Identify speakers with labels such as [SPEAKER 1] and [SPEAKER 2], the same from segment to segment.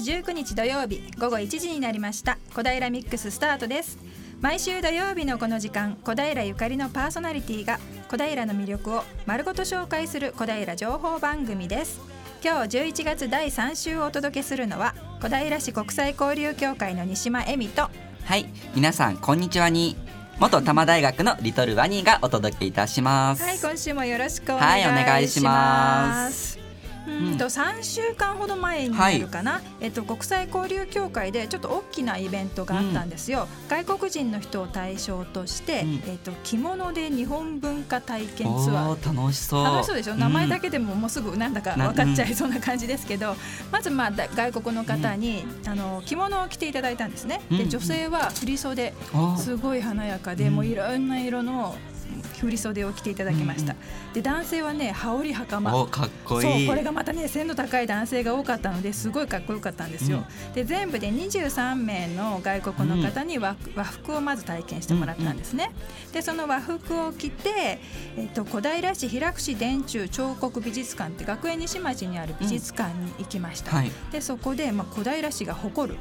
[SPEAKER 1] 19日土曜日午後1時になりました。小平ミックススタートです。毎週土曜日のこの時間小平ゆかりのパーソナリティが小平の魅力を丸ごと紹介する小平情報番組です。今日11月第3週をお届けするのは小平市国際交流協会の西間恵美と
[SPEAKER 2] はい皆さんこんにちはに元多摩大学のリトルワニーがお届けいたします。
[SPEAKER 1] はい今週もよろしくお願いします、
[SPEAKER 2] はいお願いします
[SPEAKER 1] うん。と3週間ほど前になるかな、えっと、国際交流協会でちょっと大きなイベントがあったんですよ、外国人の人を対象として、
[SPEAKER 2] うん。
[SPEAKER 1] えっと、着物で日本文化体験ツアー。
[SPEAKER 2] 楽しそう。
[SPEAKER 1] 楽しそうでしょ？名前だ
[SPEAKER 2] け、
[SPEAKER 1] けでももうすぐなんだか
[SPEAKER 2] な
[SPEAKER 1] 分かっちゃいそうな感じですけど、まずまあだ外国の方に、あの着物を着ていただいたんですね。
[SPEAKER 2] うん。
[SPEAKER 1] で女性は振袖
[SPEAKER 2] うん。
[SPEAKER 1] すごい華やかで、
[SPEAKER 2] うん。
[SPEAKER 1] もういろんな色の振袖を着ていただきました。で男性はね羽織袴
[SPEAKER 2] おかっこいい
[SPEAKER 1] そうこれがまたね背の高い男性が多かったのですごいかっこよかったんですよ。で全部で23名の外国の方に和,、和服をまず体験してもらったんですね。でその和服を着て、えっと小平市平久市電柱彫刻美術館って学園西町にある美術館に行きました。
[SPEAKER 2] はい
[SPEAKER 1] でそこで、まあ、小平市が誇る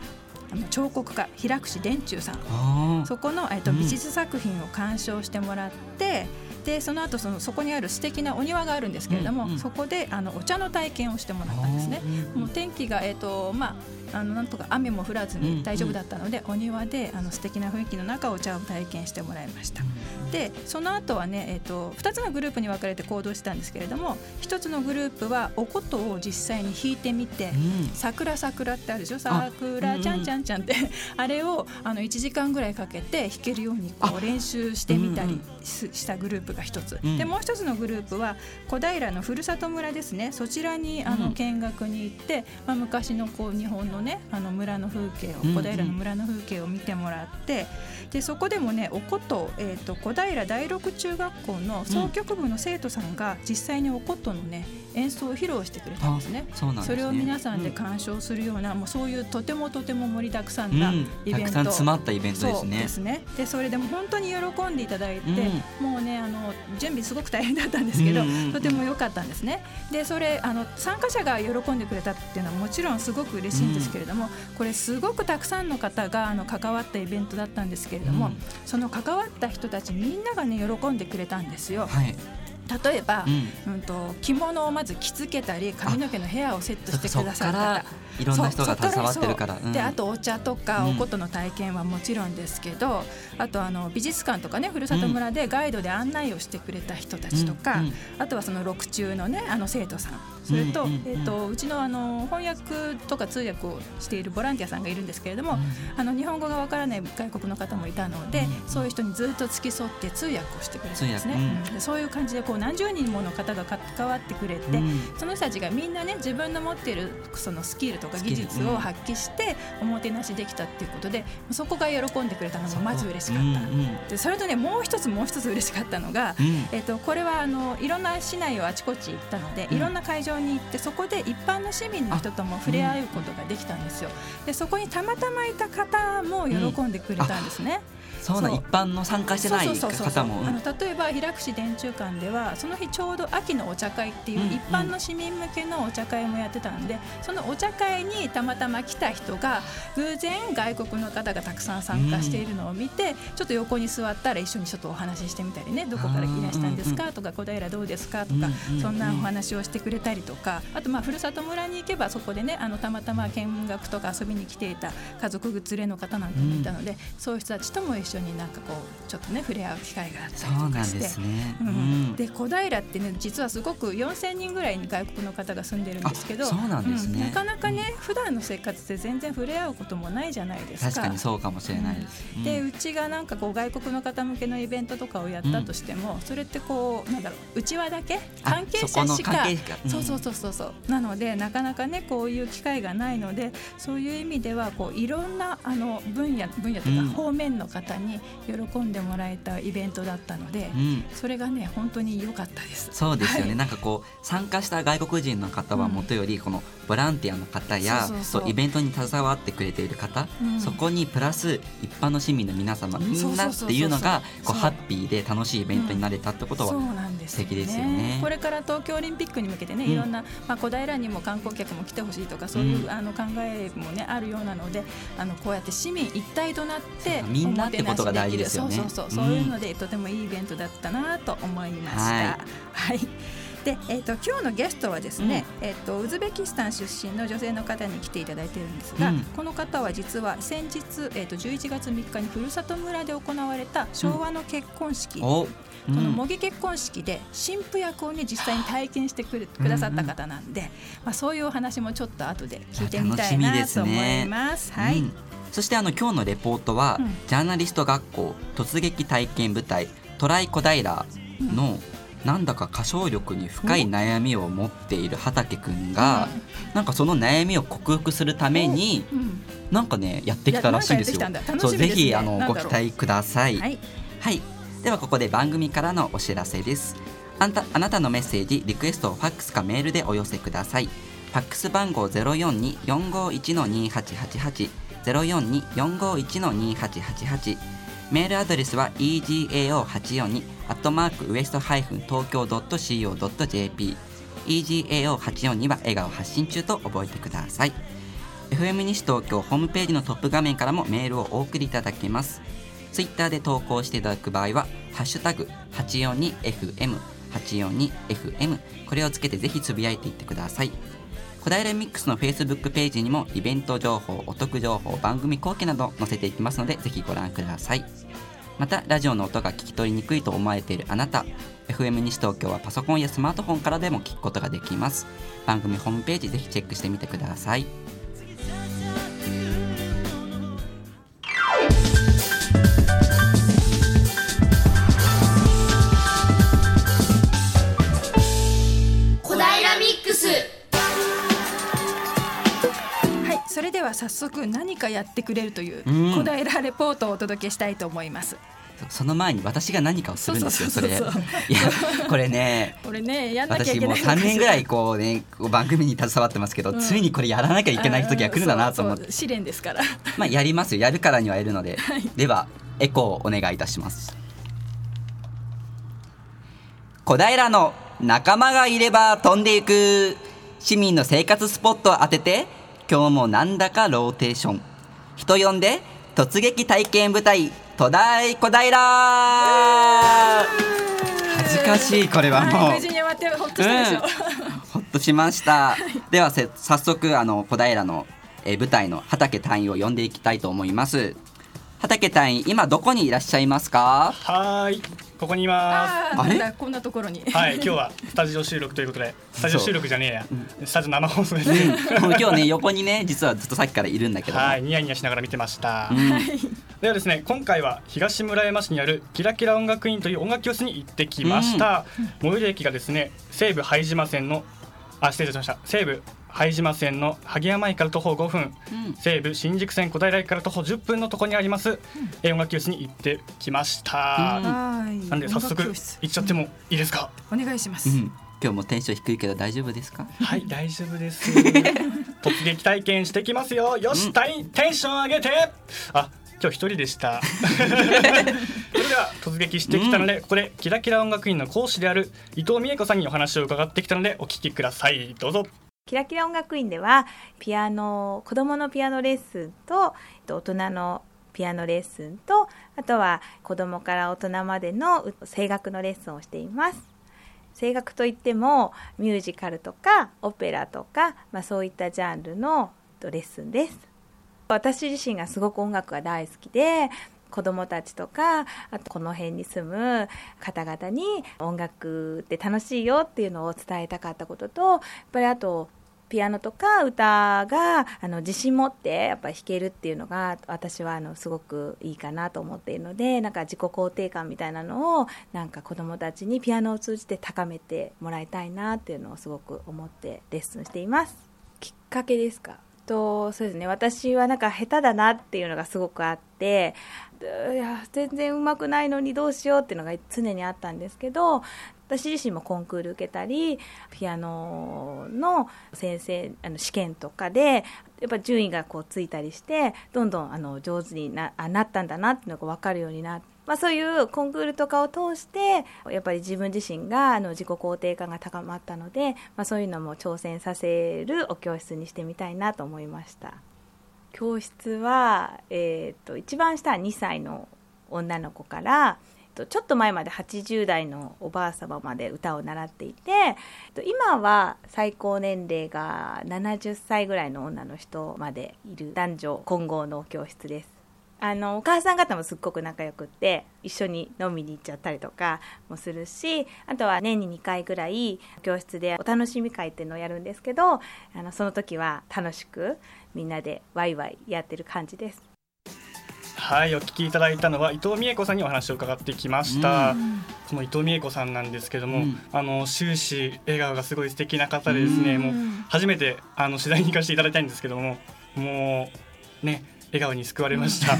[SPEAKER 1] あの彫刻家平久市電柱さん。そこの、えっと
[SPEAKER 2] うん。
[SPEAKER 1] 美術作品を鑑賞してもらってでその後そのそこにある素敵なお庭があるんですけれども、
[SPEAKER 2] うんうん。
[SPEAKER 1] そこであのお茶の体験をしてもらったんですね。もう天気が、えっとまあ、あのなんとか雨も降らずに大丈夫だったので、お庭であの素敵な雰囲気の中お茶を体験してもらいました。でその後はね、えっと2つのグループに分かれて行動したんですけれども1つのグループはお琴を実際に弾いてみて、
[SPEAKER 2] うん。
[SPEAKER 1] 桜桜ってあるでしょ？桜ちゃんちゃんちゃんって。あれをあの1時間ぐらいかけて弾けるようにこう練習してみたりししたグループが一つ、
[SPEAKER 2] うん。
[SPEAKER 1] でもう一つのグループは小平のふるさと村ですね。そちらにあ
[SPEAKER 2] うん。
[SPEAKER 1] の見学に行って、まあ、昔のこう日本のねあの村の風景を
[SPEAKER 2] うん
[SPEAKER 1] 小平の村の風景を見てもらってでそこでもねお琴、えー、と小平第六中学校の奏曲部の生徒さんが実際にお琴のね演奏を披露してくれたんですね。
[SPEAKER 2] そですね。
[SPEAKER 1] それを皆さんで鑑賞するような、もうそういうとてもとても盛りだくさんな
[SPEAKER 2] うん。
[SPEAKER 1] イベント、
[SPEAKER 2] たくさん詰まったイベントです
[SPEAKER 1] そう。
[SPEAKER 2] ね
[SPEAKER 1] ですねでそれでも本当に喜んでいただいて、もうねあの準備すごく大変だったんですけど、
[SPEAKER 2] うんうんうん。
[SPEAKER 1] とても良かったんですね。でそれあの参加者が喜んでくれたっていうのはもちろんすごく嬉しいんですけれども、これすごくたくさんの方があの関わったイベントだったんですけれども、
[SPEAKER 2] うん。
[SPEAKER 1] その関わった人たちみんながね喜んでくれたんですよ。
[SPEAKER 2] はい
[SPEAKER 1] 例えば、
[SPEAKER 2] うん。
[SPEAKER 1] うん、と着物をまず着付けたり髪の毛のヘアをセットしてくださ
[SPEAKER 2] っから
[SPEAKER 1] 方
[SPEAKER 2] いろんな人が携わってるから。
[SPEAKER 1] であとお茶とか
[SPEAKER 2] うん。
[SPEAKER 1] お琴の体験はもちろんですけど、あとあの美術館とかねふるさと村でガイドで案内をしてくれた人たちとか、あとはその録中のねあの生徒さん。それと,、えっとうちのあの翻訳とか通訳をしているボランティアさんがいるんですけれども、あの日本語がわからない外国の方もいたので、
[SPEAKER 2] うん
[SPEAKER 1] そういう人にずっと付き添って通訳をしてくれたんですね。
[SPEAKER 2] う
[SPEAKER 1] そういう感じでこう何十人もの方が関わってくれて、
[SPEAKER 2] うん。
[SPEAKER 1] その人たちがみんなね自分の持っているそのスキルとか技術を発揮しておもてなしできたっていうことでそこが喜んでくれたのがまず嬉しかった。
[SPEAKER 2] うんうん
[SPEAKER 1] でそれとねもう一つもう一つ嬉しかったのが、
[SPEAKER 2] うん
[SPEAKER 1] えっとこれはあのいろんな市内をあちこち行ったので、
[SPEAKER 2] うん
[SPEAKER 1] いろんな会場に行ってそこで一般の市民の人とも触れ合うことができたんですよ。でそこにたまたまいた方も喜んでくれたんですね。そう
[SPEAKER 2] そうなん一般の参加してない方も。
[SPEAKER 1] あの例えば平久市電柱館ではその日ちょうど秋のお茶会っていう
[SPEAKER 2] うん
[SPEAKER 1] 一般の市民向けのお茶会もやってたんで、そのお茶会にたまたま来た人が偶然外国の方がたくさん参加しているのを見て、ちょっと横に座ったら一緒にちょっとお話ししてみたりねどこからいらしたんですかとか小平どうですかとか、そんなお話をしてくれたりとかあとまあふるさと村に行けばそこでねあのたまたま見学とか遊びに来ていた家族連れの方なんかもいたので、そういう人たちとも一緒になんかこうちょっとね触れ合う機会があったりとかして。
[SPEAKER 2] ね。
[SPEAKER 1] うん。
[SPEAKER 2] うん。
[SPEAKER 1] で小平ってね実はすごく4000人ぐらいに外国の方が住んでるんですけど
[SPEAKER 2] あそうなんですね。
[SPEAKER 1] なかなかね普段の生活で全然触れ合うこともないじゃないですか。
[SPEAKER 2] 確かにそうかもしれないです。うん。
[SPEAKER 1] でうちがなんかこう外国の方向けのイベントとかをやったとしても、それってこうなんだろううちわだけ？
[SPEAKER 2] あ
[SPEAKER 1] 関係者しかそうそうそうそうそう。なのでなかなかねこういう機会がないのでそういう意味ではこういろんなあの分野分野というか
[SPEAKER 2] うん。
[SPEAKER 1] 方面の方んに喜んでもらえたイベントだったので、
[SPEAKER 2] うん。
[SPEAKER 1] それがね本当に良かったです。
[SPEAKER 2] そうですよね、
[SPEAKER 1] はい。
[SPEAKER 2] なんかこう参加した外国人の方はもとよりこのボランティアの方や
[SPEAKER 1] そう
[SPEAKER 2] イベントに携わってくれている方、
[SPEAKER 1] うん。
[SPEAKER 2] そこにプラス一般の市民の皆様みんなっていうのがこうハッピーで楽しいイベントになれたってことは、素敵ですよね。
[SPEAKER 1] これから東京オリンピックに向けてね、
[SPEAKER 2] うん。
[SPEAKER 1] いろんな、まあ、小平にも観光客も来てほしいとかそういう、
[SPEAKER 2] うん。
[SPEAKER 1] あの考えもねあるようなのであのこうやって市民一体となって
[SPEAKER 2] みんなってことが大事ですよね。
[SPEAKER 1] そうそうそう、
[SPEAKER 2] うん。
[SPEAKER 1] そういうのでとてもいいイベントだったなと思いました。
[SPEAKER 2] はい。
[SPEAKER 1] はいでえー、と今日のゲストはですね、えー、とウズベキスタン出身の女性の方に来ていただいてるんですが、
[SPEAKER 2] うん。
[SPEAKER 1] この方は実は先日、えー、と11月3日にふるさと村で行われた昭和の結婚式、
[SPEAKER 2] お、う
[SPEAKER 1] この
[SPEAKER 2] ん
[SPEAKER 1] 模擬結婚式で新婦役をね実際に体験してくるくださった方なんで、まあそういうお話もちょっと後で聞いてみたいなと思
[SPEAKER 2] ね
[SPEAKER 1] います。はい、
[SPEAKER 2] うんそしてあの今日のレポートは、
[SPEAKER 1] うん。
[SPEAKER 2] ジャーナリスト学校突撃体験部隊トライ小平の、なんだか歌唱力に深い悩みを持っている畑くんが、なんかその悩みを克服するために、
[SPEAKER 1] うん。
[SPEAKER 2] なんかねやってきたらしいんですよ。
[SPEAKER 1] いやなんかやってきたんだ。
[SPEAKER 2] そうぜひあのご期待ください。
[SPEAKER 1] はい、
[SPEAKER 2] はい、ではここで番組からのお知らせです。あんたあなたのメッセージリクエストをファックスかメールでお寄せください。ファックス番号042451-2888 042451-2888メールアドレスは egao842 アットマークウエストハイフン東京 .co.jp egao842 は笑顔発信中と覚えてください。FM 西東京ホームページのトップ画面からもメールをお送りいただけます。ツイッターで投稿していただく場合は「ハッシュタグ #842FM」842FM これをつけてぜひつぶやいていってください。小平ミックスの Facebook ページにもイベント情報お得情報番組後期など載せていきますのでぜひご覧ください。またラジオの音が聞き取りにくいと思われているあなた FM 西東京はパソコンやスマートフォンからでも聞くことができます。番組ホームページぜひチェックしてみてください。
[SPEAKER 1] は早速何かやってくれるという
[SPEAKER 2] うん。
[SPEAKER 1] 小平レポートをお届けしたいと思います。
[SPEAKER 2] その前に私が何かをするんですよそれ。いやこれね
[SPEAKER 1] これねやんなきゃい
[SPEAKER 2] 私もう
[SPEAKER 1] けないのか
[SPEAKER 2] 3年ぐらいこうね番組に携わってますけど、
[SPEAKER 1] うん。
[SPEAKER 2] ついにこれやらなきゃいけない時が来るんだなと思って。
[SPEAKER 1] 試練ですから。
[SPEAKER 2] まあやりますよやるからにはやるので、ではエコーをお願いいたします。小平の仲間がいれば飛んでいく。市民の生活スポットを当てて今日もなんだかローテーション人呼んで突撃体験部隊戸大小平恥ずかしいこれはもう、
[SPEAKER 1] はい無事に終わってほっとしたでしょ。
[SPEAKER 2] ほっとしました。ではせ早速あの小平の、えー舞台の畑隊員を呼んでいきたいと思います。畑隊員今どこにいらっしゃいますか？
[SPEAKER 3] はーい、ここにいま
[SPEAKER 1] ああ、
[SPEAKER 2] あれ？
[SPEAKER 1] こんなところに。
[SPEAKER 3] す。はい、今日はスタジオ収録ということで、スタジオ収録じゃねえや、スタジオ生放送です。
[SPEAKER 2] うん、今日ね横にね実はずっとさっきからいるんだけども。
[SPEAKER 3] はい、ニヤニヤしながら見てました。
[SPEAKER 2] うん
[SPEAKER 3] ではですね、今回は東村山市にあるキラキラ音楽院という音楽教室に行ってきました。最寄り駅がですね、西武拝島線のあ失礼しました。西武拝島線の萩山駅から徒歩5分、
[SPEAKER 2] うん
[SPEAKER 3] 西武新宿線小平駅から徒歩10分のところにあります、えー音楽教室に行ってきました。
[SPEAKER 1] はい。
[SPEAKER 3] なんで早速行っちゃってもいいですか？
[SPEAKER 1] お願いします。
[SPEAKER 2] うん今日もテンション低いけど大丈夫ですか？
[SPEAKER 3] はい、大丈夫です。突撃体験してきますよ。よし、テンテンション上げて。あ、今日一人でした。それでは突撃してきたので、ここでキラキラ音楽院の講師である伊藤美恵子さんにお話を伺ってきたので、お聞きください。どうぞ。
[SPEAKER 4] キラキラ音楽院ではピアノ子どものピアノレッスンと大人のピアノレッスンとあとは子どもから大人までの声楽のレッスンをしています。声楽といってもミュージカルとかオペラとか、まあ、そういったジャンルのレッスンです。私自身がすごく音楽が大好きで子供たちとかあとこの辺に住む方々に音楽って楽しいよっていうのを伝えたかったこととやっぱりあとピアノとか歌があの自信持ってやっぱ弾けるっていうのが私はあのすごくいいかなと思っているのでなんか自己肯定感みたいなのをなんか子どもたちにピアノを通じて高めてもらいたいなっていうのをすごく思ってレッスンしています？きっかけですか？とそうですね。私はなんか下手だなっていうのがすごくあっていや全然うまくないのにどうしようっていうのが常にあったんですけど私自身もコンクール受けたりピアノの先生あの試験とかでやっぱ順位がこうついたりしてどんどんあの上手になあなったんだなっていうのが分かるようになって。まあ、そういうコンクールとかを通してやっぱり自分自身があの自己肯定感が高まったので、まあ、そういうのも挑戦させるお教室にしてみたいなと思いました教室は、えー、と一番下は2歳の女の子からちょっと前まで80代のおばあ様まで歌を習っていて今は最高年齢が70歳ぐらいの女の人までいる男女混合の教室です。あのお母さん方もすっごく仲良くって一緒に飲みに行っちゃったりとかもするしあとは年に2回ぐらい教室でお楽しみ会っていうのをやるんですけどあのその時は楽しくみんなでワイワイやってる感じです。
[SPEAKER 3] はいお聞きいただいたのは伊藤美恵子さんにお話を伺ってきました、
[SPEAKER 2] うん。
[SPEAKER 3] この伊藤美恵子さんなんですけども、
[SPEAKER 2] うん。
[SPEAKER 3] あの終始笑顔がすごい素敵な方でですね、
[SPEAKER 2] うん。
[SPEAKER 3] もう初めてあの取材に行かせていただいたんですけどももうね笑顔に救われました、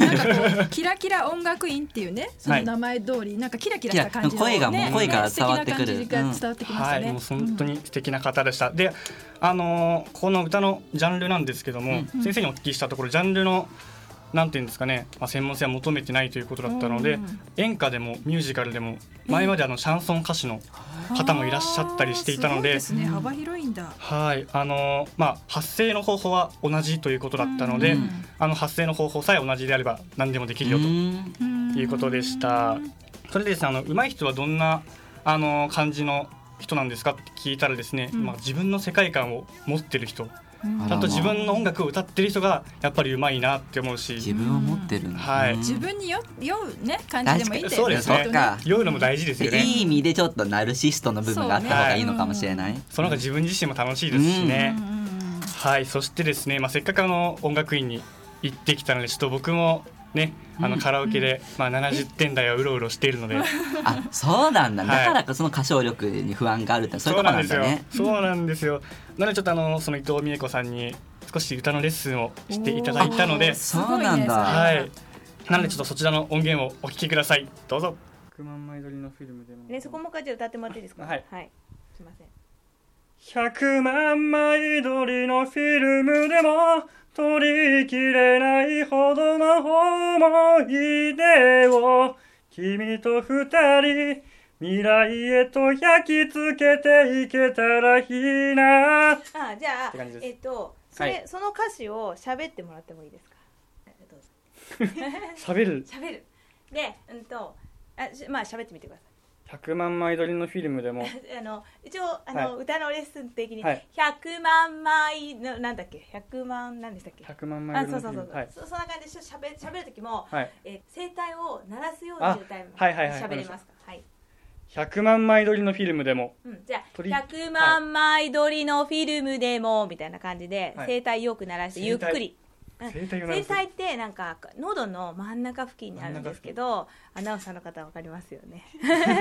[SPEAKER 1] キラキラ音楽院っていうねその名前通り、なんかキラキラした感じの、
[SPEAKER 2] いや声がもう
[SPEAKER 1] ね
[SPEAKER 2] 声から
[SPEAKER 1] ね
[SPEAKER 2] 伝わってくる。
[SPEAKER 1] 素敵な感じが伝わってきましたね、
[SPEAKER 3] 本当に素敵な方でした。で、あのーこの歌のジャンルなんですけども、
[SPEAKER 1] うん。
[SPEAKER 3] 先生にお聞きしたところジャンルのなんていうんですかね、まあ、専門性は求めてないということだったので、
[SPEAKER 1] うん。
[SPEAKER 3] 演歌でもミュージカルでも前まであのシャンソン歌手の方もいらっしゃったりしていたので
[SPEAKER 1] あーすごいですね。幅広いんだ。
[SPEAKER 3] はい。あのーまあ発声の方法は同じということだったので、
[SPEAKER 2] うん。
[SPEAKER 3] あの発声の方法さえ同じであれば何でもできるよと
[SPEAKER 2] うん。
[SPEAKER 3] いうことでした。それでですね、あの上手い人はどんなあの感じの人なんですかって聞いたらですね、
[SPEAKER 1] うん。
[SPEAKER 3] まあ自分の世界観を持ってる人、ちゃんと自分の音楽を歌ってる人がやっぱり上手いなって思うし、
[SPEAKER 2] 自分を持ってるんだ
[SPEAKER 3] はい。
[SPEAKER 2] うん。
[SPEAKER 1] 自分によ酔うね感じでもいいんだよね。
[SPEAKER 3] そうですね。酔うのも大事ですよね。
[SPEAKER 2] いい意味でちょっとナルシストの部分があった方がいいのかもしれない。
[SPEAKER 3] その方が自分自身も楽しいですしね。はい、そしてですね、まあせっかくあの音楽院に行ってきたので、ちょっと僕もね、あ
[SPEAKER 2] うん
[SPEAKER 3] のカラオケで、まあ70点台をうろうろしているので、
[SPEAKER 2] あ、そうなんだ。
[SPEAKER 3] はい
[SPEAKER 2] だからかその歌唱力に不安があるってそういうとこなんだね。
[SPEAKER 3] そうなんですよ。なのでちょっとあのその伊藤美恵子さんに少し歌のレッスンをしていただいたので、
[SPEAKER 2] そうなんだ
[SPEAKER 3] はい。なのでちょっとそちらの音源をお聞きください。どうぞ。100万枚撮りのフィルムでも
[SPEAKER 4] ね、そこも歌ってもらっていいですか？
[SPEAKER 3] はい
[SPEAKER 4] はい、すいません
[SPEAKER 3] 100万枚撮りのフィルムでも撮りきれないほどの思い出を君と二人未来へと焼き付けていけたらいいな。
[SPEAKER 4] あじゃあえっとそれ、
[SPEAKER 3] はい。
[SPEAKER 4] その歌詞を喋ってもらってもいいですか？
[SPEAKER 3] 喋る。
[SPEAKER 4] 喋る。でうんとあしまあ喋ってみてください
[SPEAKER 3] 100万枚撮りのフィルムでも。
[SPEAKER 4] あの一応あの、
[SPEAKER 3] は
[SPEAKER 4] 歌のレッスン的に
[SPEAKER 3] はい。
[SPEAKER 4] 100万枚のなんだっけ？100万なんでしたっけ
[SPEAKER 3] ？100万
[SPEAKER 4] あ
[SPEAKER 3] 枚撮り
[SPEAKER 4] そうそうそう、
[SPEAKER 3] のフィルム。はい。
[SPEAKER 4] そそんな感じでしゃべしゃべる時も、
[SPEAKER 3] はい。
[SPEAKER 4] え声帯を鳴らすよう
[SPEAKER 3] あ
[SPEAKER 4] に歌います
[SPEAKER 3] はいはいはい。
[SPEAKER 4] 喋れますか？はい、
[SPEAKER 3] 100万枚撮りのフィルムでも。
[SPEAKER 4] うん、じゃあ
[SPEAKER 3] 撮り
[SPEAKER 4] 100万枚撮りのフィルムでもみたいな感じで、
[SPEAKER 3] はい。
[SPEAKER 4] 声帯よく鳴らしてゆっくり。うん
[SPEAKER 3] 声帯
[SPEAKER 4] 声帯ってなんか喉の真ん中付近にあるんですけどアナウンサーの方は分かりますよね。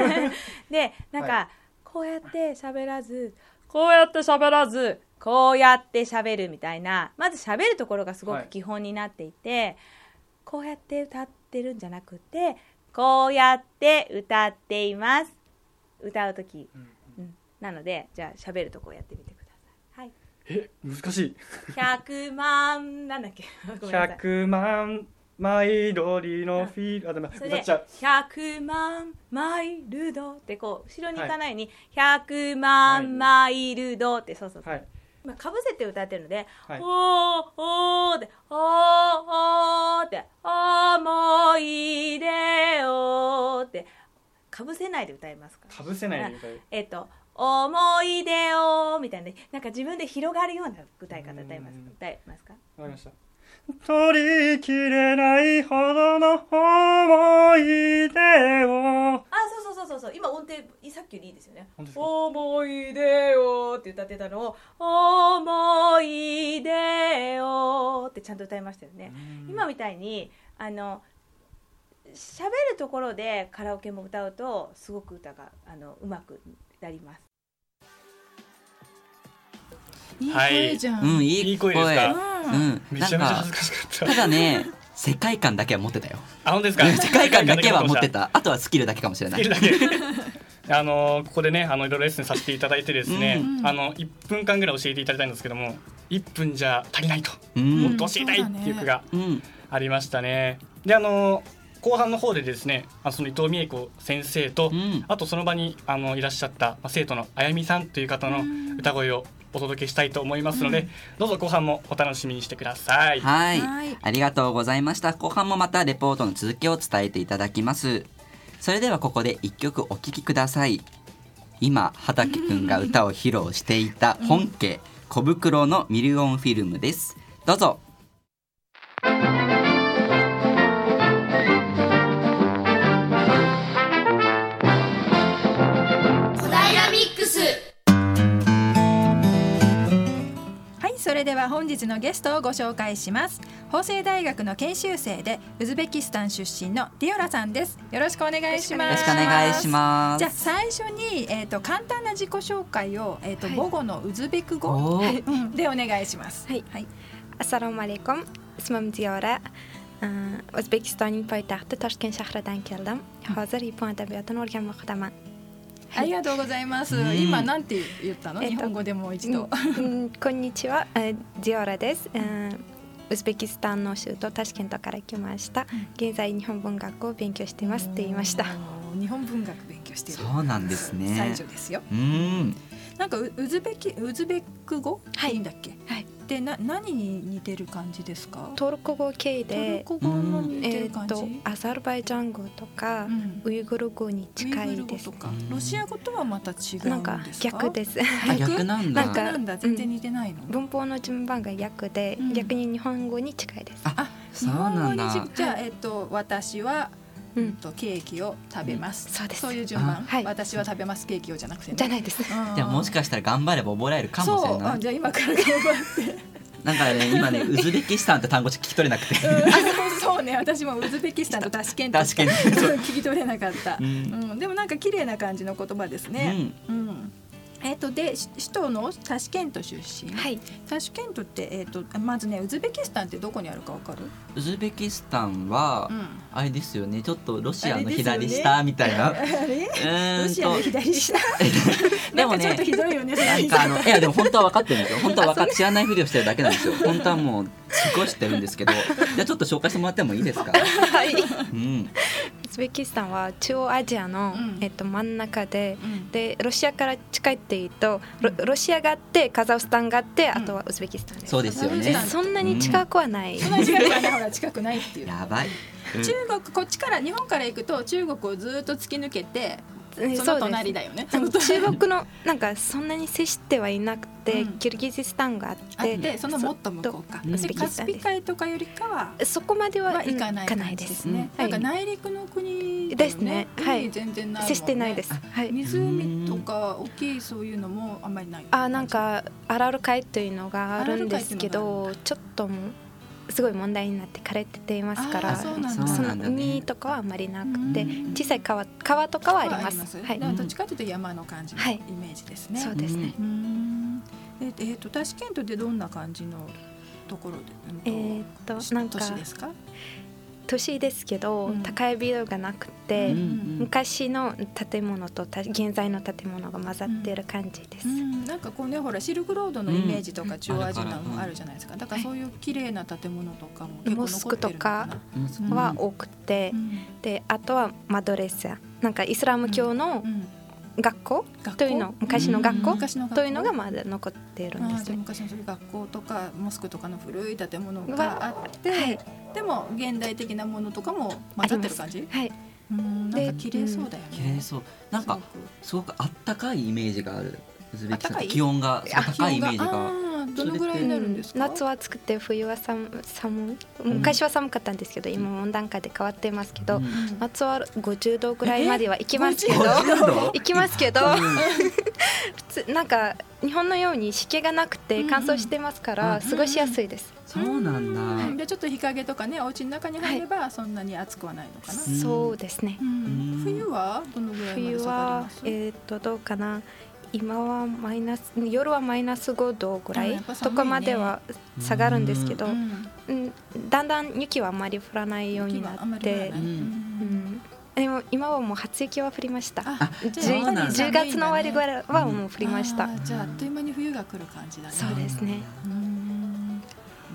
[SPEAKER 4] でなんか、
[SPEAKER 3] は
[SPEAKER 4] こうやって喋らずこうやって喋らずこうやって喋るみたいなまず喋るところがすご
[SPEAKER 3] はい。
[SPEAKER 4] く基本になっていて、こうやって歌ってるんじゃなくてこうやって歌っています。歌う時、うん、なのでじゃあ喋るとこやってみてくださいはい
[SPEAKER 3] え難しい。
[SPEAKER 4] 100万なんだっけ？ごめんなさい。
[SPEAKER 3] 100万枚撮りのフィルムあでも
[SPEAKER 4] それで
[SPEAKER 3] 歌っちゃう
[SPEAKER 4] 100万マイルドってこう後ろに行かないように、100万マイルドってそうそうそう、
[SPEAKER 3] はい。
[SPEAKER 4] まあ、かぶせて歌ってるので、
[SPEAKER 3] はい。
[SPEAKER 4] おーおーっておーおーって思い出をってかぶせないで歌いますから。
[SPEAKER 3] かぶせないで歌う。
[SPEAKER 4] えっと思い出をみたいななんか自分で広がるような歌い方歌います。
[SPEAKER 3] うん
[SPEAKER 4] 歌いますか？
[SPEAKER 3] わかりました。取りきれないほどの思い出を。
[SPEAKER 4] あそうそうそうそうそう。今音程さっきよりいいですよね。思い出をって歌ってたのを思い出をってちゃんと歌いましたよね。今みたいにあの喋るところでカラオケも歌うとすごく歌があのうまくなります
[SPEAKER 1] い。い
[SPEAKER 3] はい
[SPEAKER 1] 声じゃん、
[SPEAKER 2] うんいい
[SPEAKER 3] いい声ですか？
[SPEAKER 2] うん。
[SPEAKER 3] めちゃめちゃ恥
[SPEAKER 2] なんか
[SPEAKER 3] ずかしかった。
[SPEAKER 2] ただね世界観だけは持ってたよ。
[SPEAKER 3] あ本当ですか？
[SPEAKER 2] 世界観だけは持って
[SPEAKER 3] た。
[SPEAKER 2] た あとはスキルだけかもしれない。
[SPEAKER 3] スキルだけ。あのここでねあのいろいろレッスンさせていただいてですね、
[SPEAKER 1] うん。
[SPEAKER 3] あの1分間ぐらい教えていただいたんですけども1分じゃ足りないと、
[SPEAKER 2] うん。
[SPEAKER 3] もっと教えたいっていう句が
[SPEAKER 2] うん。
[SPEAKER 3] ありましたね。であの後半の方でですねあその伊藤美恵子先生と、
[SPEAKER 2] うん。
[SPEAKER 3] あとその場にあのいらっしゃった、まあ、生徒のあやみさんという方の歌声をお届けしたいと思いますので、どうぞ後半もお楽しみにしてください。
[SPEAKER 2] はい。
[SPEAKER 1] はい。
[SPEAKER 2] ありがとうございました。後半もまたレポートの続きを伝えていただきます。それではここで一曲お聴きください。今畑くんが歌を披露していた本家小袋のミリオンフィルムです。どうぞ
[SPEAKER 1] それでは本日のゲストをご紹介します。法政大学の研修生でウズベキスタン出身のディオラさんです。よろしくお願いします。
[SPEAKER 2] よろしくお願いします。
[SPEAKER 1] じゃあ最初に、えー、と簡単な自己紹介を、えーと
[SPEAKER 5] はい。
[SPEAKER 1] 母語のウズベク語、でお願いします。
[SPEAKER 5] はい。
[SPEAKER 1] はい、
[SPEAKER 5] assalomu alaykum ismim ziyora Э, o'zbekistonning poytaxti toshkent shahridan keldim hozir yapon adabiyotini o'rganmoqdaman
[SPEAKER 1] ありがとうございます。
[SPEAKER 2] うん
[SPEAKER 1] 今なんて言ったの？
[SPEAKER 5] えっと
[SPEAKER 1] 日本語でもう一度。
[SPEAKER 5] うんこんにちは、えージオラです。えーウズベキスタンの首都タシケントから来ました。現在日本文学を勉強していますって言いました。
[SPEAKER 1] 日本文学勉強している。
[SPEAKER 2] そうなんですね
[SPEAKER 1] 最初ですよ。
[SPEAKER 2] うん
[SPEAKER 1] なんかウウズベキウズベク語、
[SPEAKER 5] はい
[SPEAKER 1] いいんだっけ？
[SPEAKER 5] はい。
[SPEAKER 1] でな何に似てる感じですか？
[SPEAKER 5] トルコ語系
[SPEAKER 1] トル
[SPEAKER 5] で、
[SPEAKER 1] コ語の似て
[SPEAKER 5] えっ、
[SPEAKER 1] る感じ？
[SPEAKER 5] とアザルバイジャン語とか、
[SPEAKER 1] うん
[SPEAKER 5] ウイグル語に近いです
[SPEAKER 1] ロシア語とはまた違うんですか？
[SPEAKER 5] なんか逆です。
[SPEAKER 2] あ逆なんだ
[SPEAKER 5] なんか
[SPEAKER 1] 逆なんだ全然似てないの？
[SPEAKER 5] 文法の順番が逆で、
[SPEAKER 1] うん
[SPEAKER 5] 逆に日本語に近いです。
[SPEAKER 2] あ
[SPEAKER 1] あ、
[SPEAKER 2] そうなんだ
[SPEAKER 1] 日本語にじゃあえっと私は。
[SPEAKER 5] う
[SPEAKER 1] うんん、とケーキを食べます、
[SPEAKER 5] うん。そうです。
[SPEAKER 1] そういう順番、
[SPEAKER 5] あはい。
[SPEAKER 1] 私は食べますケーキをじゃなくてね、
[SPEAKER 5] じゃないです。
[SPEAKER 1] うん。
[SPEAKER 2] じゃあもしかしたら頑張れば覚えられるかもしれない。
[SPEAKER 1] あじゃあ今から頑張って。
[SPEAKER 2] なんかね今ねウズベキスタンって単語聞き取れなくて。
[SPEAKER 1] そうそうね。私もウズベキスタンとタシケントしか
[SPEAKER 2] タシケント
[SPEAKER 1] 聞き取れなかった、
[SPEAKER 2] う
[SPEAKER 1] うん。んでもなんか綺麗な感じの言葉ですね、うんえっ、とでし首都のタシケント出身、
[SPEAKER 5] はい。
[SPEAKER 1] タシケントってえっ、とまずねウズベキスタンってどこにあるかわかる、
[SPEAKER 2] ウズベキスタンは、
[SPEAKER 1] うん。
[SPEAKER 2] あれですよね。ちょっとロシアの左下みたいな、
[SPEAKER 1] あれ？
[SPEAKER 2] うーんと。
[SPEAKER 1] ロシアの左下？
[SPEAKER 2] でもね
[SPEAKER 1] なんかちょっとひどいよね
[SPEAKER 2] なんかあのいやでも本当は分かってるんですよ。本当は分かっ知らないふりをしてるだけなんですよ。本当はもうすごい知ってるんですけど。じゃあちょっと紹介してもらってもいいですか？
[SPEAKER 5] はい。
[SPEAKER 2] うん
[SPEAKER 5] ウズベキスタンは中央アジアの、
[SPEAKER 1] うん。
[SPEAKER 5] えっと真ん中で、
[SPEAKER 1] うん。
[SPEAKER 5] でロシアから近いっていうとロロシアがあってカザフスタンがあってあとはウズベキスタンです。
[SPEAKER 2] そうですよね。
[SPEAKER 5] そんなに近くはない。
[SPEAKER 1] そんな近くはねほら近くないっていう。
[SPEAKER 2] やばい、うん。
[SPEAKER 1] 中国こっちから日本から行くと中国をずっと突き抜けて
[SPEAKER 5] え
[SPEAKER 1] その隣だよね。
[SPEAKER 5] 中国のなんかそんなに接してはいなくて、
[SPEAKER 1] うん
[SPEAKER 5] キルギズスタンがあっ
[SPEAKER 1] あ
[SPEAKER 5] て
[SPEAKER 1] ってそのもっと向こうか。カスピ海とかよりかは
[SPEAKER 5] そこまでは
[SPEAKER 1] はいかないですね。
[SPEAKER 5] は
[SPEAKER 1] ないんか内陸の国
[SPEAKER 5] ですねはい
[SPEAKER 1] 海全然
[SPEAKER 5] 接してないです。はい。
[SPEAKER 1] 湖とか大きいそういうのもあんまりない。
[SPEAKER 5] あなんかアラル海というのがあるんですけどちょっともうすごい問題になって枯れてていますから
[SPEAKER 1] あそうなんだ
[SPEAKER 5] その海とかはあんまりなくて
[SPEAKER 1] うん
[SPEAKER 5] 小さい川川とかはあります。
[SPEAKER 1] は。
[SPEAKER 5] はい
[SPEAKER 1] どっちかというと山の感じのイ
[SPEAKER 5] はい
[SPEAKER 1] メージですね。
[SPEAKER 5] そうですね。
[SPEAKER 1] ええっとタシケントでどんな感じのところで、うんと
[SPEAKER 5] えーっとなんか？
[SPEAKER 1] 都市です
[SPEAKER 5] けど、
[SPEAKER 1] うん。
[SPEAKER 5] 高いビルがなくて、
[SPEAKER 2] うん
[SPEAKER 5] 昔の建物とた現在の建物が混ざっている感じです。
[SPEAKER 1] うん、なんかこうねほらシルクロードのイメージとか
[SPEAKER 5] うん
[SPEAKER 1] 中央アジアもあるじゃないですか。だからそういう綺麗な建物とかも結構
[SPEAKER 5] モスク
[SPEAKER 1] 残ってるのか
[SPEAKER 5] は多くて、
[SPEAKER 1] うん。
[SPEAKER 5] であとはマドレスなんかイスラム教の
[SPEAKER 1] うん
[SPEAKER 5] 学校？
[SPEAKER 1] 学校？
[SPEAKER 5] というの、昔の学校？
[SPEAKER 1] 昔の学校。
[SPEAKER 5] というのがまだ残っているんですね。
[SPEAKER 1] 昔のそういう学校とかモスクとかの古い建物があって、
[SPEAKER 5] はい。
[SPEAKER 1] でも現代的なものとかも混ざってる感じ？
[SPEAKER 5] はい、
[SPEAKER 1] うんなんか綺麗そうだよね。
[SPEAKER 2] 綺麗そう。なんか
[SPEAKER 1] すごく。
[SPEAKER 2] あったかいイメージがある。ウズベキスタン
[SPEAKER 1] あったかい
[SPEAKER 2] 気温が。高いイメージ
[SPEAKER 1] あ
[SPEAKER 2] が
[SPEAKER 1] ーどのぐらいになるんですか？
[SPEAKER 5] 夏は暑くて冬は寒寒い昔は寒かったんですけど、今温暖化で変わってますけど、
[SPEAKER 2] うん。
[SPEAKER 5] 夏は50度ぐらいまでは行きますけど
[SPEAKER 2] 50度？
[SPEAKER 5] 行きますけど、
[SPEAKER 2] うん。
[SPEAKER 5] 普通なんか日本のように湿気がなくて乾燥してますから、
[SPEAKER 2] うん
[SPEAKER 5] 過ごしやすいです、
[SPEAKER 2] そうなんだ。
[SPEAKER 1] うんでちょっと日陰とかねお家の中に入ればそんなに暑くはないのかな、
[SPEAKER 2] うん
[SPEAKER 5] そうですね。
[SPEAKER 1] うん。
[SPEAKER 2] うん。
[SPEAKER 1] 冬はどのぐらいまで
[SPEAKER 5] 冬
[SPEAKER 1] 下がり
[SPEAKER 5] は
[SPEAKER 1] ます？
[SPEAKER 5] えっ、とどうかな今はマイナス夜はマイナス5度ぐらいとかまでは下がるんですけど、
[SPEAKER 1] うん。
[SPEAKER 5] うん、だんだん雪はあまり降らないようになってでも今はもう初雪は降りました。
[SPEAKER 1] あじゃあ
[SPEAKER 5] 10
[SPEAKER 1] やっぱり寒いんだね。
[SPEAKER 5] 10月の終わりぐらいはもう降りました、
[SPEAKER 1] じゃああっという間に冬が来る感じだね。
[SPEAKER 5] そうですね。
[SPEAKER 1] うん